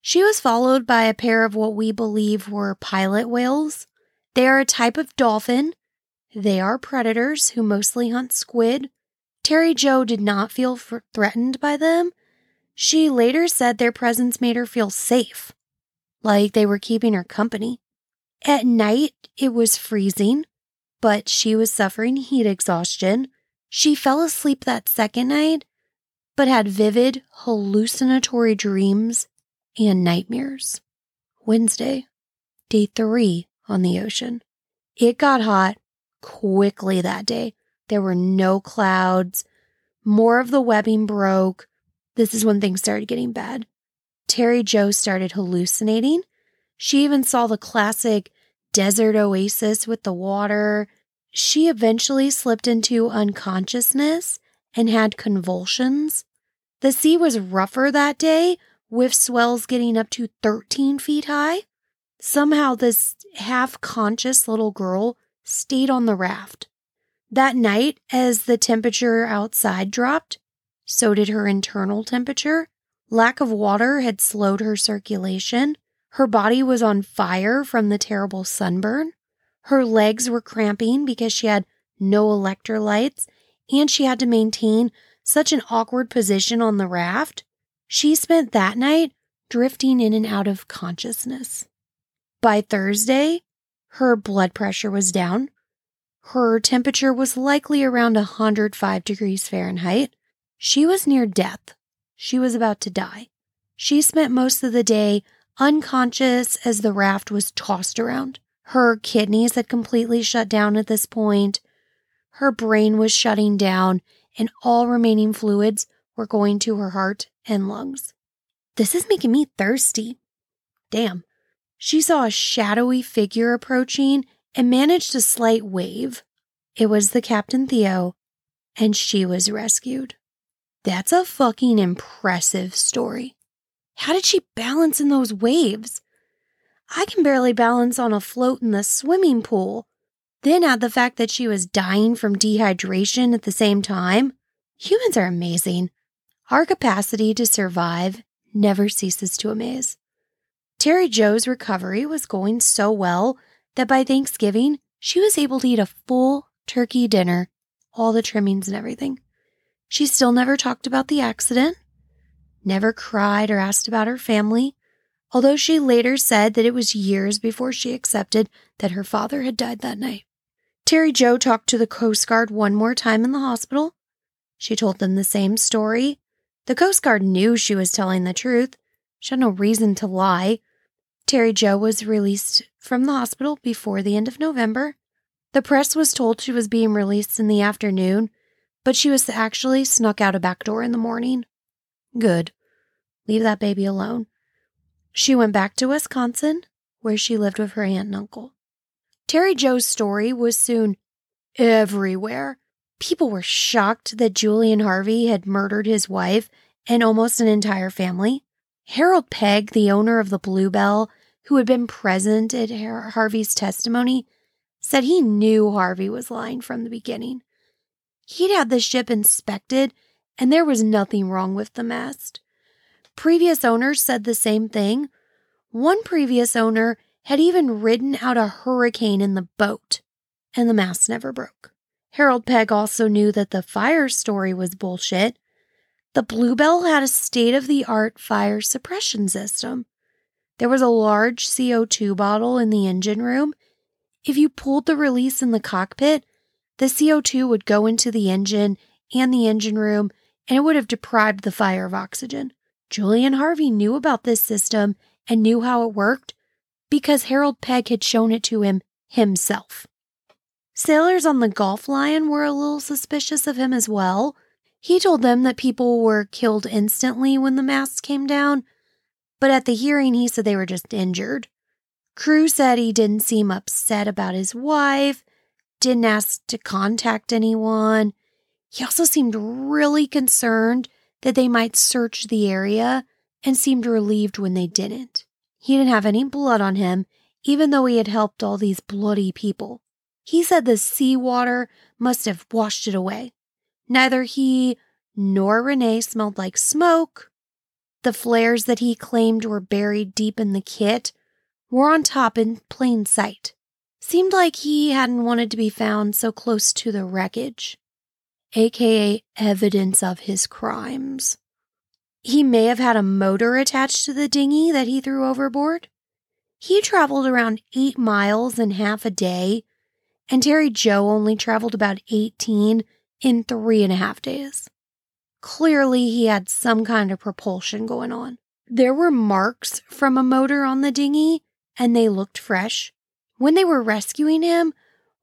A: She was followed by a pair of what we believe were pilot whales. They are a type of dolphin. They are predators who mostly hunt squid. Terry Jo did not feel threatened by them. She later said their presence made her feel safe, like they were keeping her company. At night, it was freezing, but she was suffering heat exhaustion. She fell asleep that second night, but had vivid, hallucinatory dreams and nightmares. Wednesday, day three on the ocean. It got hot quickly that day. There were no clouds. More of the webbing broke. This is when things started getting bad. Terry Jo started hallucinating. She even saw the classic desert oasis with the water. She eventually slipped into unconsciousness and had convulsions. The sea was rougher that day, with swells getting up to 13 feet high. Somehow, this half conscious little girl stayed on the raft. That night, as the temperature outside dropped, so did her internal temperature. Lack of water had slowed her circulation. Her body was on fire from the terrible sunburn. Her legs were cramping because she had no electrolytes and she had to maintain such an awkward position on the raft she spent that night drifting in and out of consciousness. By Thursday, her blood pressure was down. Her temperature was likely around 105 degrees Fahrenheit. She was near death. She was about to die. She spent most of the day unconscious as the raft was tossed around. Her kidneys had completely shut down at this point. Her brain was shutting down, and all remaining fluids were going to her heart and lungs. This is making me thirsty. Damn. She saw a shadowy figure approaching and managed a slight wave. It was the Captain Theo, and she was rescued. That's a fucking impressive story. How did she balance in those waves? I can barely balance on a float in the swimming pool. Then add the fact that she was dying from dehydration at the same time. Humans are amazing. Our capacity to survive never ceases to amaze. Terry Jo's recovery was going so well that by Thanksgiving, she was able to eat a full turkey dinner, all the trimmings and everything. She still never talked about the accident, never cried or asked about her family, although she later said that it was years before she accepted that her father had died that night. Terry Jo talked to the Coast Guard one more time in the hospital. She told them the same story the Coast Guard knew she was telling the truth. She had no reason to lie. Terry Jo was released from the hospital before the end of November. The press was told she was being released in the afternoon, but she was actually snuck out a back door in the morning. Good. Leave that baby alone. She went back to Wisconsin, where she lived with her aunt and uncle. Terry Jo's story was soon everywhere. People were shocked that Julian Harvey had murdered his wife and almost an entire family. Harold Pegg, the owner of the Bluebelle, who had been present at Harvey's testimony, said he knew Harvey was lying from the beginning. He'd had the ship inspected, and there was nothing wrong with the mast. Previous owners said the same thing. One previous owner had even ridden out a hurricane in the boat, and the mast never broke. Harold Pegg also knew that the fire story was bullshit. The Bluebelle had a state of the art fire suppression system. There was a large CO2 bottle in the engine room. If you pulled the release in the cockpit, the CO2 would go into the engine and the engine room, and it would have deprived the fire of oxygen. Julian Harvey knew about this system and knew how it worked because Harold Pegg had shown it to him himself. Sailors on the Gulf Lion were a little suspicious of him as well. He told them that people were killed instantly when the masts came down, but at the hearing, he said they were just injured. Crew said he didn't seem upset about his wife, didn't ask to contact anyone. He also seemed really concerned that they might search the area and seemed relieved when they didn't. He didn't have any blood on him, even though he had helped all these bloody people. He said the seawater must have washed it away. Neither he nor Renee smelled like smoke. The flares that he claimed were buried deep in the kit were on top in plain sight. Seemed like he hadn't wanted to be found so close to the wreckage, aka evidence of his crimes. He may have had a motor attached to the dinghy that he threw overboard. He traveled around eight miles in half a day, and Terry Jo only traveled about 18 in three and a half days. Clearly, he had some kind of propulsion going on. There were marks from a motor on the dinghy, and they looked fresh. When they were rescuing him,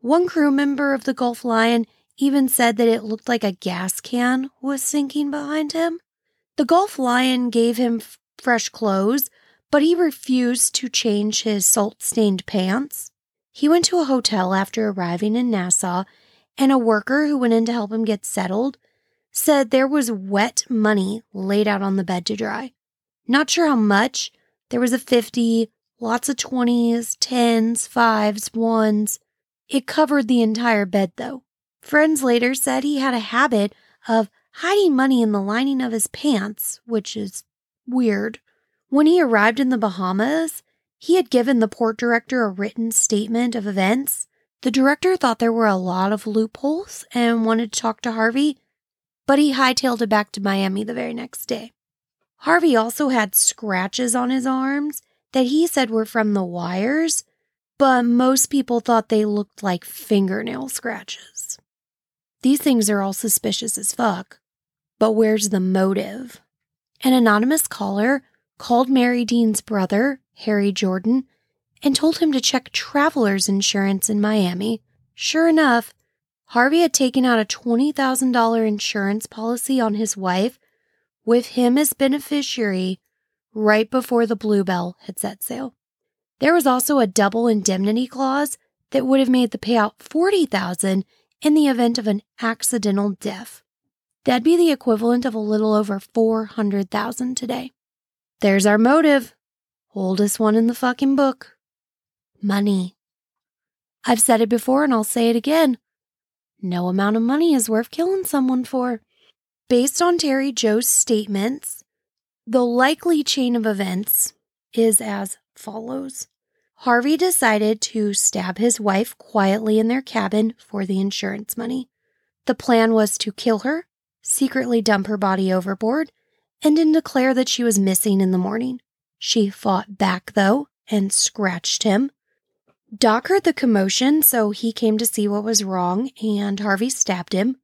A: one crew member of the Gulf Lion even said that it looked like a gas can was sinking behind him. The Gulf Lion gave him f- fresh clothes, but he refused to change his salt stained pants. He went to a hotel after arriving in Nassau, and a worker who went in to help him get settled said there was wet money laid out on the bed to dry. Not sure how much. There was a 50, lots of 20s, 10s, 5s, 1s. It covered the entire bed, though. Friends later said he had a habit of hiding money in the lining of his pants, which is weird. When he arrived in the Bahamas, he had given the port director a written statement of events. The director thought there were a lot of loopholes and wanted to talk to Harvey, but he hightailed it back to Miami the very next day. Harvey also had scratches on his arms that he said were from the wires, but most people thought they looked like fingernail scratches. These things are all suspicious as fuck. But where's the motive? An anonymous caller called Mary Dean's brother, Harry Jordan, and told him to check traveler's insurance in Miami. Sure enough, Harvey had taken out a $20,000 insurance policy on his wife with him as beneficiary right before the Bluebelle had set sail. There was also a double indemnity clause that would have made the payout 40,000 in the event of an accidental death. That'd be the equivalent of a little over 400,000 today. There's our motive. Oldest one in the fucking book. Money. I've said it before and I'll say it again. No amount of money is worth killing someone for. Based on Terry Jo's statements, the likely chain of events is as follows. Harvey decided to stab his wife quietly in their cabin for the insurance money. The plan was to kill her secretly dump her body overboard, and then declare that she was missing in the morning. She fought back, though, and scratched him. Doc heard the commotion, so he came to see what was wrong, and Harvey stabbed him.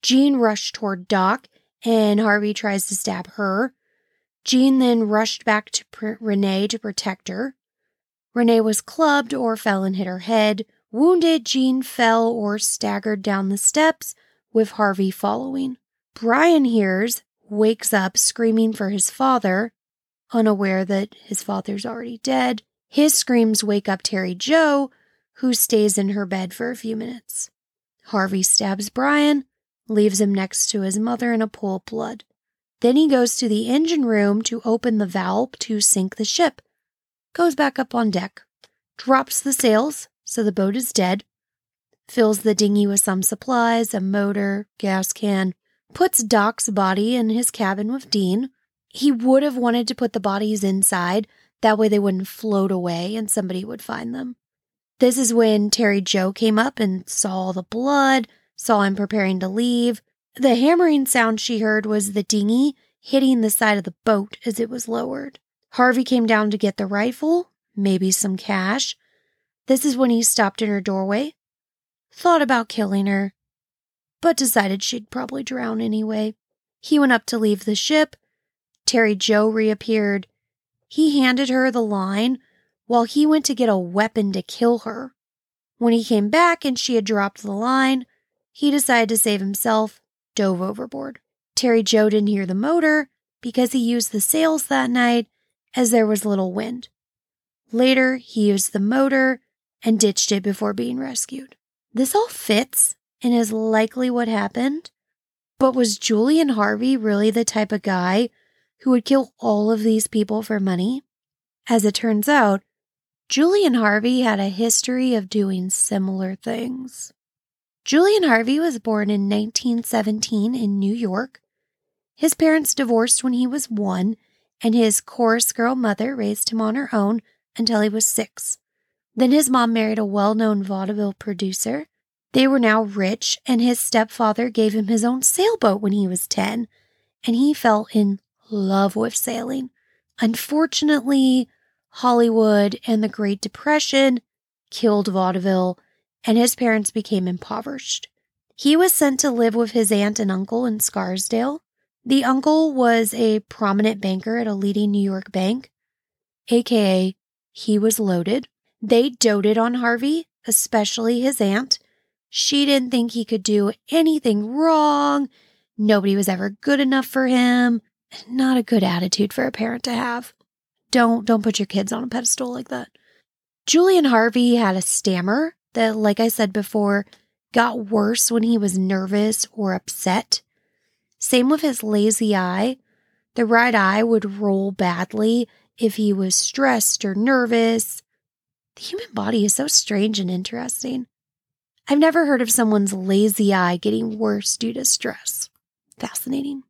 A: Jean rushed toward Doc, and Harvey tries to stab her. Jean then rushed back to pr- Renee to protect her. Renee was clubbed or fell and hit her head. Wounded, Jean fell or staggered down the steps, with Harvey following. Brian hears, wakes up screaming for his father, unaware that his father's already dead. His screams wake up Terry Jo, who stays in her bed for a few minutes. Harvey stabs Brian, leaves him next to his mother in a pool of blood. Then he goes to the engine room to open the valve to sink the ship, goes back up on deck, drops the sails so the boat is dead, fills the dinghy with some supplies, a motor, gas can, puts Doc's body in his cabin with Dean. He would have wanted to put the bodies inside, that way they wouldn't float away and somebody would find them. This is when Terry Jo came up and saw the blood, saw him preparing to leave. The hammering sound she heard was the dinghy hitting the side of the boat as it was lowered. Harvey came down to get the rifle, maybe some cash. This is when he stopped in her doorway, thought about killing her, but decided she'd probably drown anyway. He went up to leave the ship. Terry Jo reappeared. He handed her the line while he went to get a weapon to kill her. When he came back and she had dropped the line, he decided to save himself, dove overboard. Terry Jo didn't hear the motor because he used the sails that night as there was little wind. Later, he used the motor and ditched it before being rescued. This all fits and is likely what happened, but was Julian Harvey really the type of guy who would kill all of these people for money? As it turns out, Julian Harvey had a history of doing similar things. Julian Harvey was born in 1917 in New York. His parents divorced when he was one, and his chorus girl mother raised him on her own until he was six. Then his mom married a well known vaudeville producer. They were now rich, and his stepfather gave him his own sailboat when he was 10, and he fell in love with sailing. Unfortunately, Hollywood and the Great Depression killed vaudeville, and his parents became impoverished. He was sent to live with his aunt and uncle in Scarsdale. The uncle was a prominent banker at a leading New York bank, aka, he was loaded. They doted on Harvey, especially his aunt. She didn't think he could do anything wrong. Nobody was ever good enough for him. Not a good attitude for a parent to have. Don't don't put your kids on a pedestal like that. Julian Harvey had a stammer that like I said before got worse when he was nervous or upset. Same with his lazy eye. The right eye would roll badly if he was stressed or nervous. The human body is so strange and interesting. I've never heard of someone's lazy eye getting worse due to stress. Fascinating.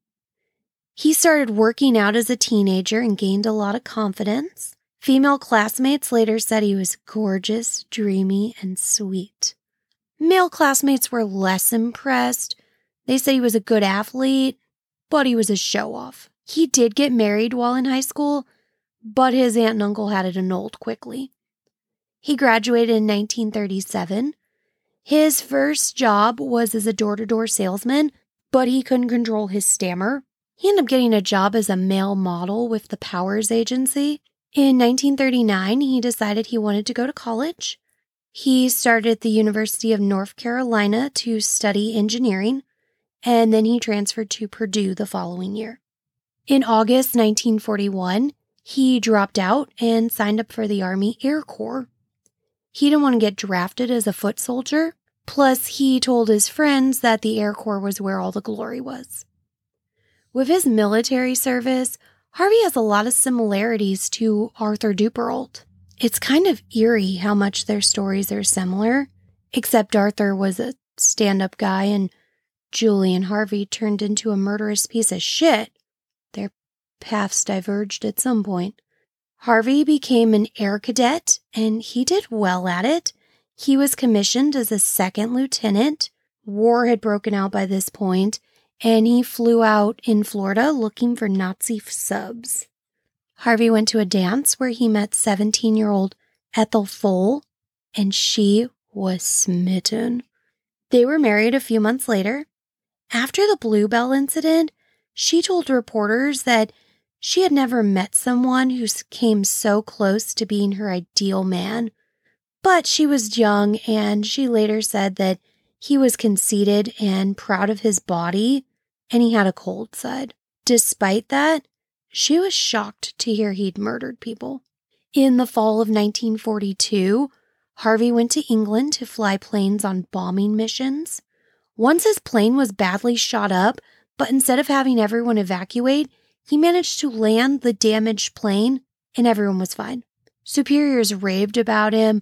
A: He started working out as a teenager and gained a lot of confidence. Female classmates later said he was gorgeous, dreamy, and sweet. Male classmates were less impressed. They said he was a good athlete, but he was a show off. He did get married while in high school, but his aunt and uncle had it annulled quickly. He graduated in 1937. His first job was as a door to door salesman, but he couldn't control his stammer. He ended up getting a job as a male model with the Powers Agency. In 1939, he decided he wanted to go to college. He started at the University of North Carolina to study engineering, and then he transferred to Purdue the following year. In August 1941, he dropped out and signed up for the Army Air Corps. He didn't want to get drafted as a foot soldier. Plus, he told his friends that the Air Corps was where all the glory was. With his military service, Harvey has a lot of similarities to Arthur Duperrault. It's kind of eerie how much their stories are similar, except Arthur was a stand up guy and Julian Harvey turned into a murderous piece of shit. Their paths diverged at some point. Harvey became an air cadet and he did well at it. He was commissioned as a second lieutenant. War had broken out by this point, and he flew out in Florida looking for Nazi subs. Harvey went to a dance where he met 17 year old Ethel Fohl, and she was smitten. They were married a few months later. After the Bluebelle incident, she told reporters that she had never met someone who came so close to being her ideal man, but she was young and she later said that he was conceited and proud of his body and he had a cold side. Despite that, she was shocked to hear he'd murdered people. In the fall of 1942, Harvey went to England to fly planes on bombing missions. Once his plane was badly shot up, but instead of having everyone evacuate, he managed to land the damaged plane and everyone was fine. Superiors raved about him,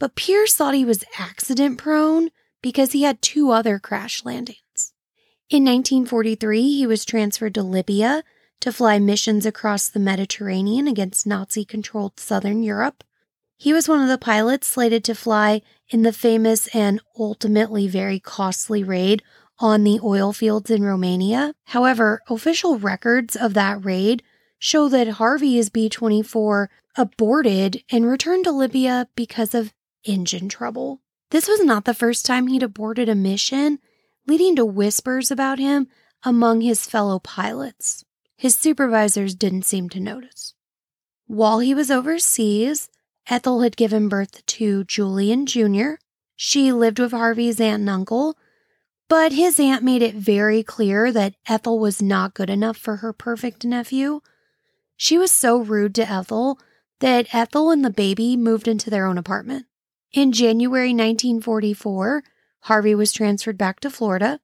A: but Pierce thought he was accident prone because he had two other crash landings. In 1943, he was transferred to Libya to fly missions across the Mediterranean against Nazi controlled southern Europe. He was one of the pilots slated to fly in the famous and ultimately very costly raid on the oil fields in Romania. However, official records of that raid show that Harvey's B 24 aborted and returned to Libya because of engine trouble. This was not the first time he'd aborted a mission, leading to whispers about him among his fellow pilots. His supervisors didn't seem to notice. While he was overseas, Ethel had given birth to Julian Jr. She lived with Harvey's aunt and uncle, but his aunt made it very clear that Ethel was not good enough for her perfect nephew. She was so rude to Ethel that Ethel and the baby moved into their own apartment. In January 1944, Harvey was transferred back to Florida.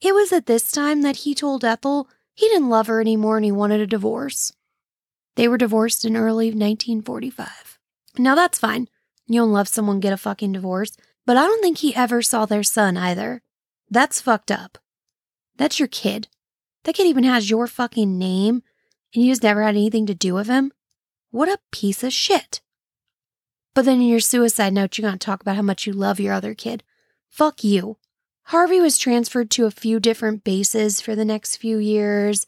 A: It was at this time that he told Ethel he didn't love her anymore and he wanted a divorce. They were divorced in early 1945. Now that's fine. You don't love someone, get a fucking divorce. But I don't think he ever saw their son either. That's fucked up. That's your kid. That kid even has your fucking name and you just never had anything to do with him. What a piece of shit. But then in your suicide note, you're going to talk about how much you love your other kid. Fuck you. Harvey was transferred to a few different bases for the next few years.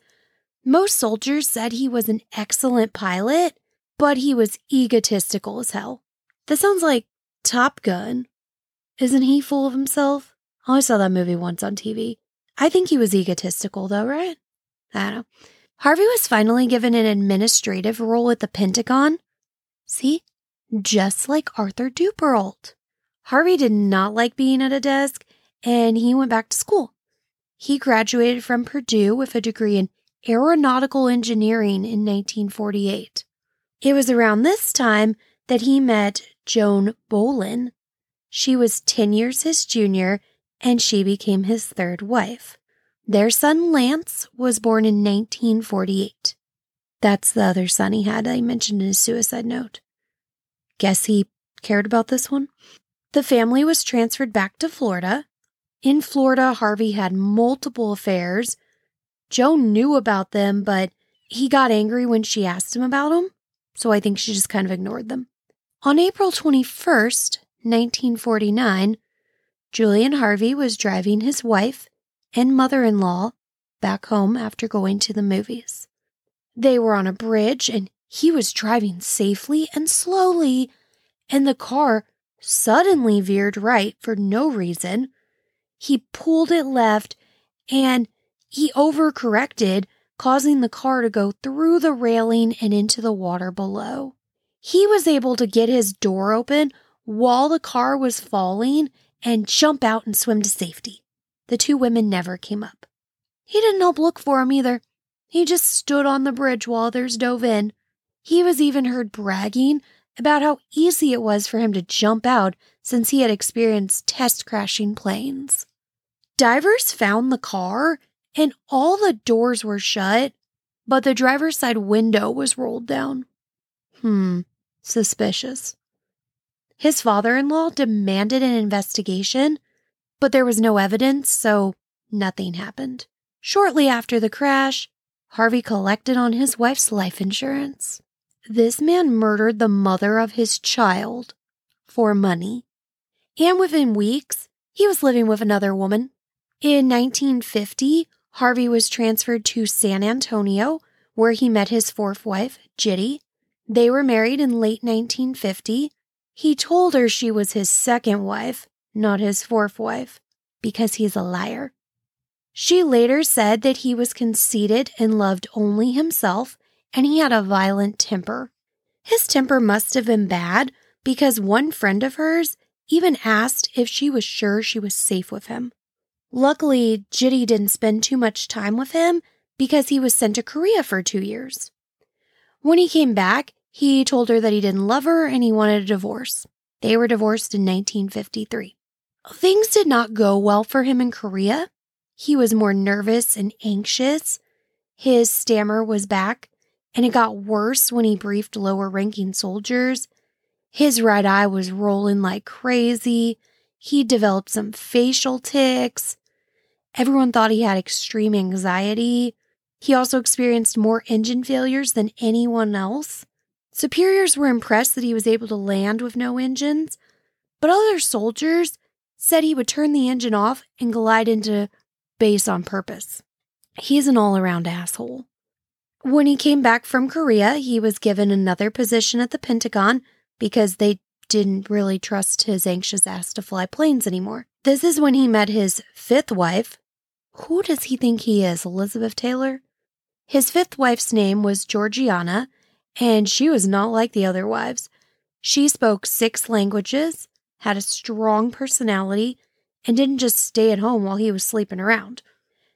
A: Most soldiers said he was an excellent pilot, but he was egotistical as hell. That sounds like Top Gun. Isn't he full of himself? I only saw that movie once on TV. I think he was egotistical, though, right? I don't know. Harvey was finally given an administrative role at the Pentagon. See? Just like Arthur Duperrault. Harvey did not like being at a desk and he went back to school. He graduated from Purdue with a degree in aeronautical engineering in 1948. It was around this time that he met Joan Bolin. She was 10 years his junior and she became his third wife. Their son Lance was born in 1948. That's the other son he had I mentioned in his suicide note. Guess he cared about this one? The family was transferred back to Florida. In Florida, Harvey had multiple affairs. Joan knew about them, but he got angry when she asked him about them, so I think she just kind of ignored them. On April 21st, 1949, Julian Harvey was driving his wife and mother in law back home after going to the movies. They were on a bridge and he was driving safely and slowly, and the car suddenly veered right for no reason. He pulled it left and he overcorrected, causing the car to go through the railing and into the water below. He was able to get his door open while the car was falling and jump out and swim to safety. The two women never came up. He didn't help look for him either. He just stood on the bridge while others dove in. He was even heard bragging about how easy it was for him to jump out since he had experienced test crashing planes. Divers found the car and all the doors were shut, but the driver's side window was rolled down. Hmm, suspicious. His father in law demanded an investigation, but there was no evidence, so nothing happened. Shortly after the crash, Harvey collected on his wife's life insurance. This man murdered the mother of his child for money. And within weeks, he was living with another woman. In 1950, Harvey was transferred to San Antonio, where he met his fourth wife, Jitty. They were married in late 1950. He told her she was his second wife, not his fourth wife, because he's a liar. She later said that he was conceited and loved only himself, and he had a violent temper. His temper must have been bad because one friend of hers even asked if she was sure she was safe with him. Luckily, Jitty didn't spend too much time with him because he was sent to Korea for two years. When he came back, he told her that he didn't love her and he wanted a divorce. They were divorced in 1953. Things did not go well for him in Korea. He was more nervous and anxious. His stammer was back, and it got worse when he briefed lower ranking soldiers. His right eye was rolling like crazy. He developed some facial tics. Everyone thought he had extreme anxiety. He also experienced more engine failures than anyone else. Superiors were impressed that he was able to land with no engines, but other soldiers said he would turn the engine off and glide into base on purpose. He's an all around asshole. When he came back from Korea, he was given another position at the Pentagon because they didn't really trust his anxious ass to fly planes anymore. This is when he met his fifth wife. Who does he think he is, Elizabeth Taylor? His fifth wife's name was Georgiana, and she was not like the other wives. She spoke six languages, had a strong personality, and didn't just stay at home while he was sleeping around.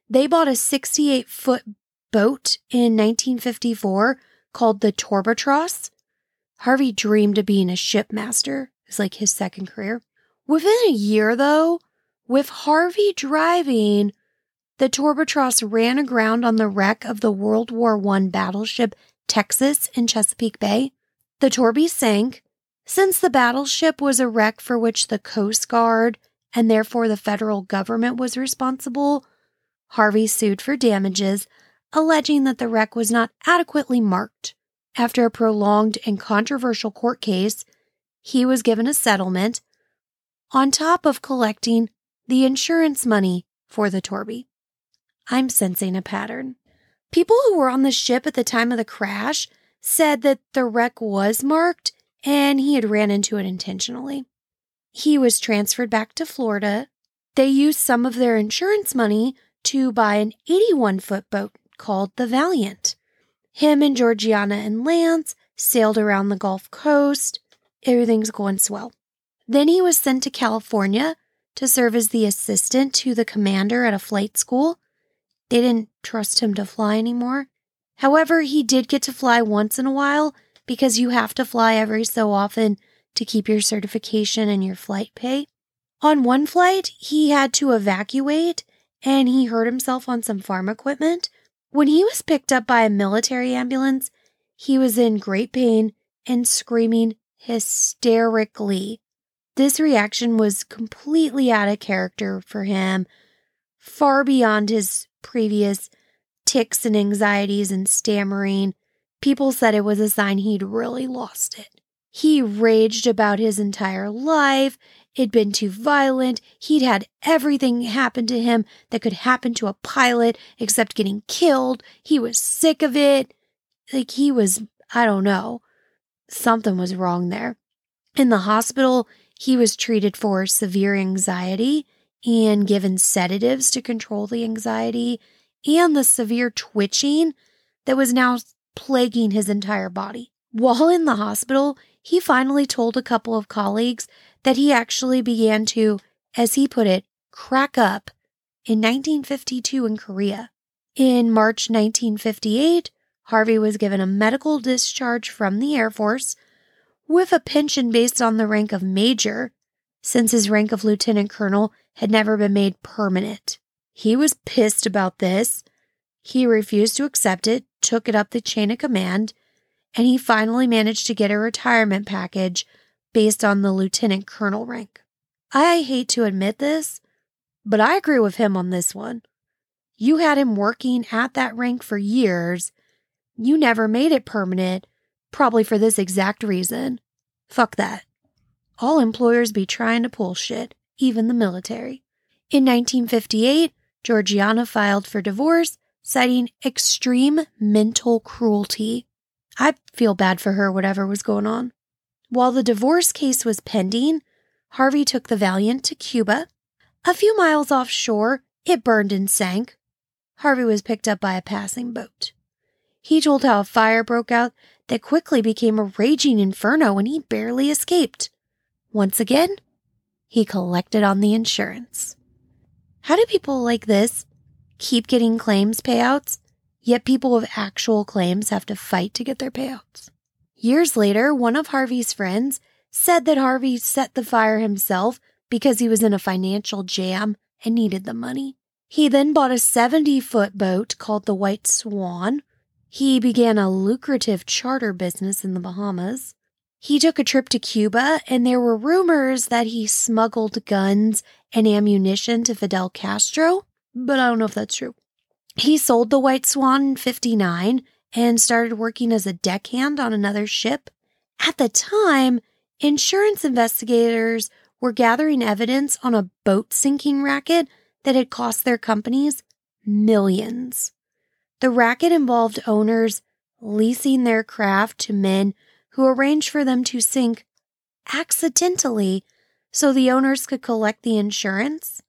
A: They bought a 68 foot boat in 1954 called the Torbatross. Harvey dreamed of being a shipmaster. It's like his second career. Within a year, though, with Harvey driving, the Torbatross ran aground on the wreck of the World War I battleship Texas in Chesapeake Bay. The Torby sank. Since the battleship was a wreck for which the Coast Guard and therefore the federal government was responsible, Harvey sued for damages, alleging that the wreck was not adequately marked. After a prolonged and controversial court case, he was given a settlement on top of collecting the insurance money for the Torby. I'm sensing a pattern. People who were on the ship at the time of the crash said that the wreck was marked and he had ran into it intentionally. He was transferred back to Florida. They used some of their insurance money to buy an 81 foot boat called the Valiant. Him and Georgiana and Lance sailed around the Gulf Coast. Everything's going swell. Then he was sent to California to serve as the assistant to the commander at a flight school. They didn't trust him to fly anymore. However, he did get to fly once in a while because you have to fly every so often to keep your certification and your flight pay. On one flight, he had to evacuate and he hurt himself on some farm equipment. When he was picked up by a military ambulance, he was in great pain and screaming hysterically. This reaction was completely out of character for him, far beyond his previous tics and anxieties and stammering. People said it was a sign he'd really lost it. He raged about his entire life. It'd been too violent. He'd had everything happen to him that could happen to a pilot except getting killed. He was sick of it. Like he was, I don't know, something was wrong there. In the hospital, he was treated for severe anxiety and given sedatives to control the anxiety and the severe twitching that was now plaguing his entire body. While in the hospital, he finally told a couple of colleagues that he actually began to, as he put it, crack up in 1952 in Korea. In March 1958, Harvey was given a medical discharge from the Air Force with a pension based on the rank of major, since his rank of lieutenant colonel had never been made permanent. He was pissed about this. He refused to accept it, took it up the chain of command, and he finally managed to get a retirement package based on the lieutenant colonel rank. I hate to admit this, but I agree with him on this one. You had him working at that rank for years. You never made it permanent, probably for this exact reason. Fuck that. All employers be trying to pull shit, even the military. In 1958, Georgiana filed for divorce, citing extreme mental cruelty. I feel bad for her, whatever was going on. While the divorce case was pending, Harvey took the Valiant to Cuba. A few miles offshore, it burned and sank. Harvey was picked up by a passing boat. He told how a fire broke out that quickly became a raging inferno and he barely escaped. Once again, he collected on the insurance. How do people like this keep getting claims payouts, yet people with actual claims have to fight to get their payouts? Years later, one of Harvey's friends said that Harvey set the fire himself because he was in a financial jam and needed the money. He then bought a 70 foot boat called the White Swan. He began a lucrative charter business in the Bahamas. He took a trip to Cuba, and there were rumors that he smuggled guns and ammunition to Fidel Castro, but I don't know if that's true. He sold the White Swan in 59 and started working as a deckhand on another ship. At the time, insurance investigators were gathering evidence on a boat sinking racket that had cost their companies millions. The racket involved owners leasing their craft to men who arranged for them to sink accidentally so the owners could collect the insurance.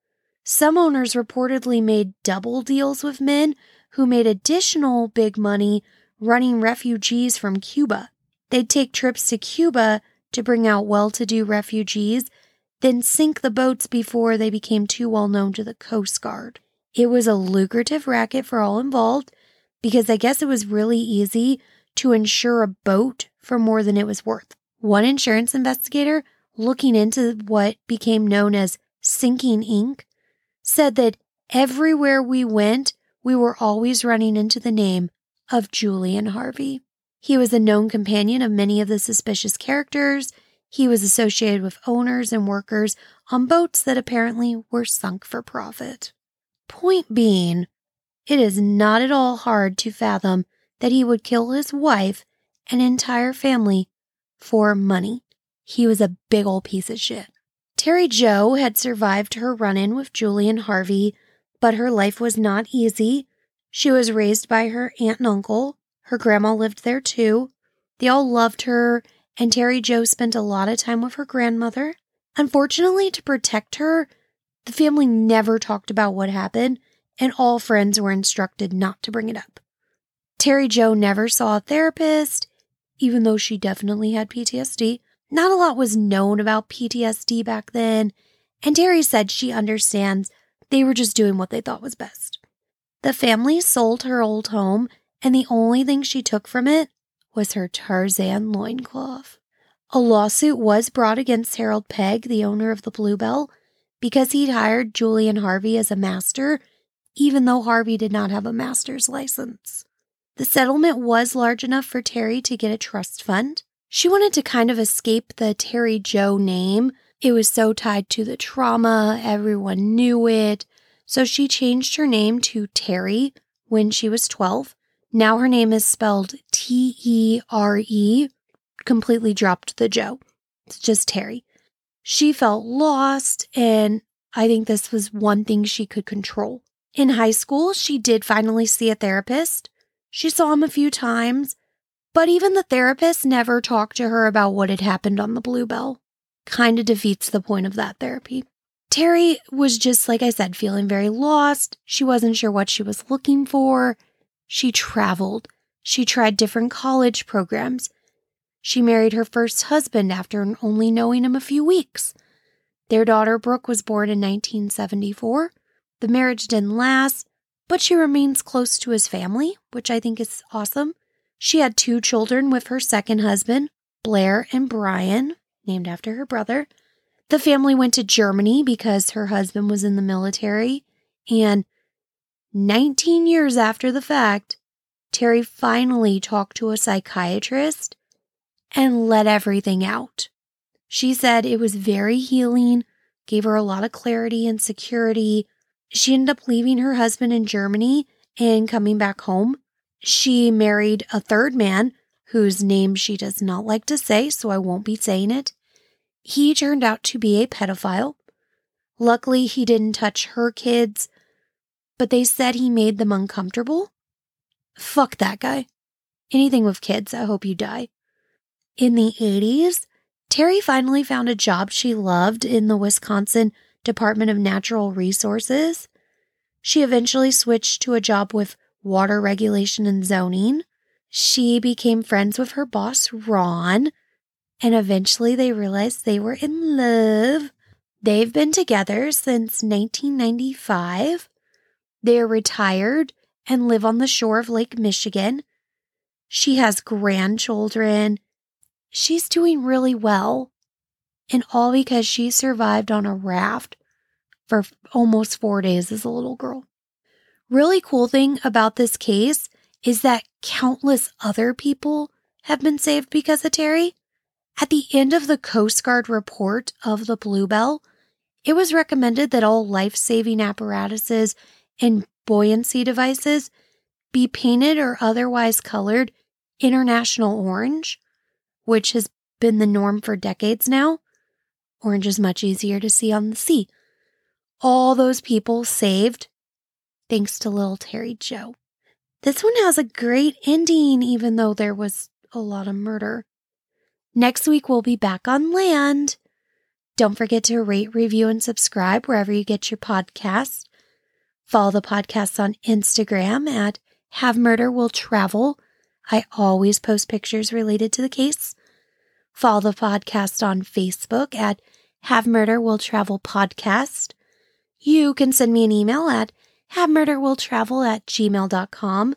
A: Some owners reportedly made double deals with men who made additional big money running refugees from Cuba. They'd take trips to Cuba to bring out well to do refugees, then sink the boats before they became too well known to the Coast Guard. It was a lucrative racket for all involved because I guess it was really easy to insure a boat for more than it was worth. One insurance investigator looking into what became known as Sinking Inc. said that everywhere we went, we were always running into the name of Julian Harvey. He was a known companion of many of the suspicious characters. He was associated with owners and workers on boats that apparently were sunk for profit. Point being, it is not at all hard to fathom that he would kill his wife and entire family for money. He was a big old piece of shit. Terry Jo had survived her run in with Julian Harvey, but her life was not easy. She was raised by her aunt and uncle. Her grandma lived there too. They all loved her, and Terry Jo spent a lot of time with her grandmother. Unfortunately, to protect her, the family never talked about what happened, and all friends were instructed not to bring it up. Terry Jo never saw a therapist, even though she definitely had PTSD. Not a lot was known about PTSD back then, and Terry said she understands they were just doing what they thought was best. The family sold her old home, and the only thing she took from it was her Tarzan loincloth. A lawsuit was brought against Harold Pegg, the owner of the Bluebelle, because he'd hired Julian Harvey as a master, even though Harvey did not have a master's license. The settlement was large enough for Terry to get a trust fund. She wanted to kind of escape the Terry Jo name. It was so tied to the trauma, everyone knew it. So she changed her name to Terry when she was 12. Now her name is spelled T E R E, completely dropped the Jo. It's just Terry. She felt lost, and I think this was one thing she could control. In high school, she did finally see a therapist. She saw him a few times, but even the therapist never talked to her about what had happened on the Bluebelle. Kind of defeats the point of that therapy. Terry was just, like I said, feeling very lost. She wasn't sure what she was looking for. She traveled. She tried different college programs. She married her first husband after only knowing him a few weeks. Their daughter Brooke was born in 1974. The marriage didn't last, but she remains close to his family, which I think is awesome. She had two children with her second husband, Blair and Brian, named after her brother. The family went to Germany because her husband was in the military. And 19 years after the fact, Terry finally talked to a psychiatrist and let everything out. She said it was very healing, gave her a lot of clarity and security, she ended up leaving her husband in Germany and coming back home. She married a third man whose name she does not like to say, so I won't be saying it. He turned out to be a pedophile. Luckily, he didn't touch her kids, but they said he made them uncomfortable. Fuck that guy. Anything with kids, I hope you die. In the 80s, Terry finally found a job she loved in the Wisconsin Department of Natural Resources. She eventually switched to a job with water regulation and zoning. She became friends with her boss, Ron, and eventually they realized they were in love. They've been together since 1995. They are retired and live on the shore of Lake Michigan. She has grandchildren. She's doing really well and all because she survived on a raft for almost four days as a little girl. really cool thing about this case is that countless other people have been saved because of Terry. At the end of the Coast Guard report of the Bluebelle, it was recommended that all life saving apparatuses and buoyancy devices be painted or otherwise colored international orange, which has been the norm for decades now. Orange is much easier to see on the sea. All those people saved thanks to little Terry Jo. This one has a great ending, even though there was a lot of murder. Next week, we'll be back on land. Don't forget to rate, review, and subscribe wherever you get your podcasts. Follow the podcast on Instagram at Have Murder Will Travel. I always post pictures related to the case. Follow the podcast on Facebook at Have Murder Will Travel Podcast. You can send me an email at Have Murder Will Travel at gmail.com.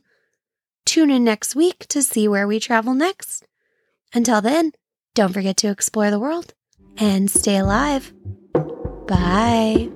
A: Tune in next week to see where we travel next. Until then, don't forget to explore the world and stay alive. Bye.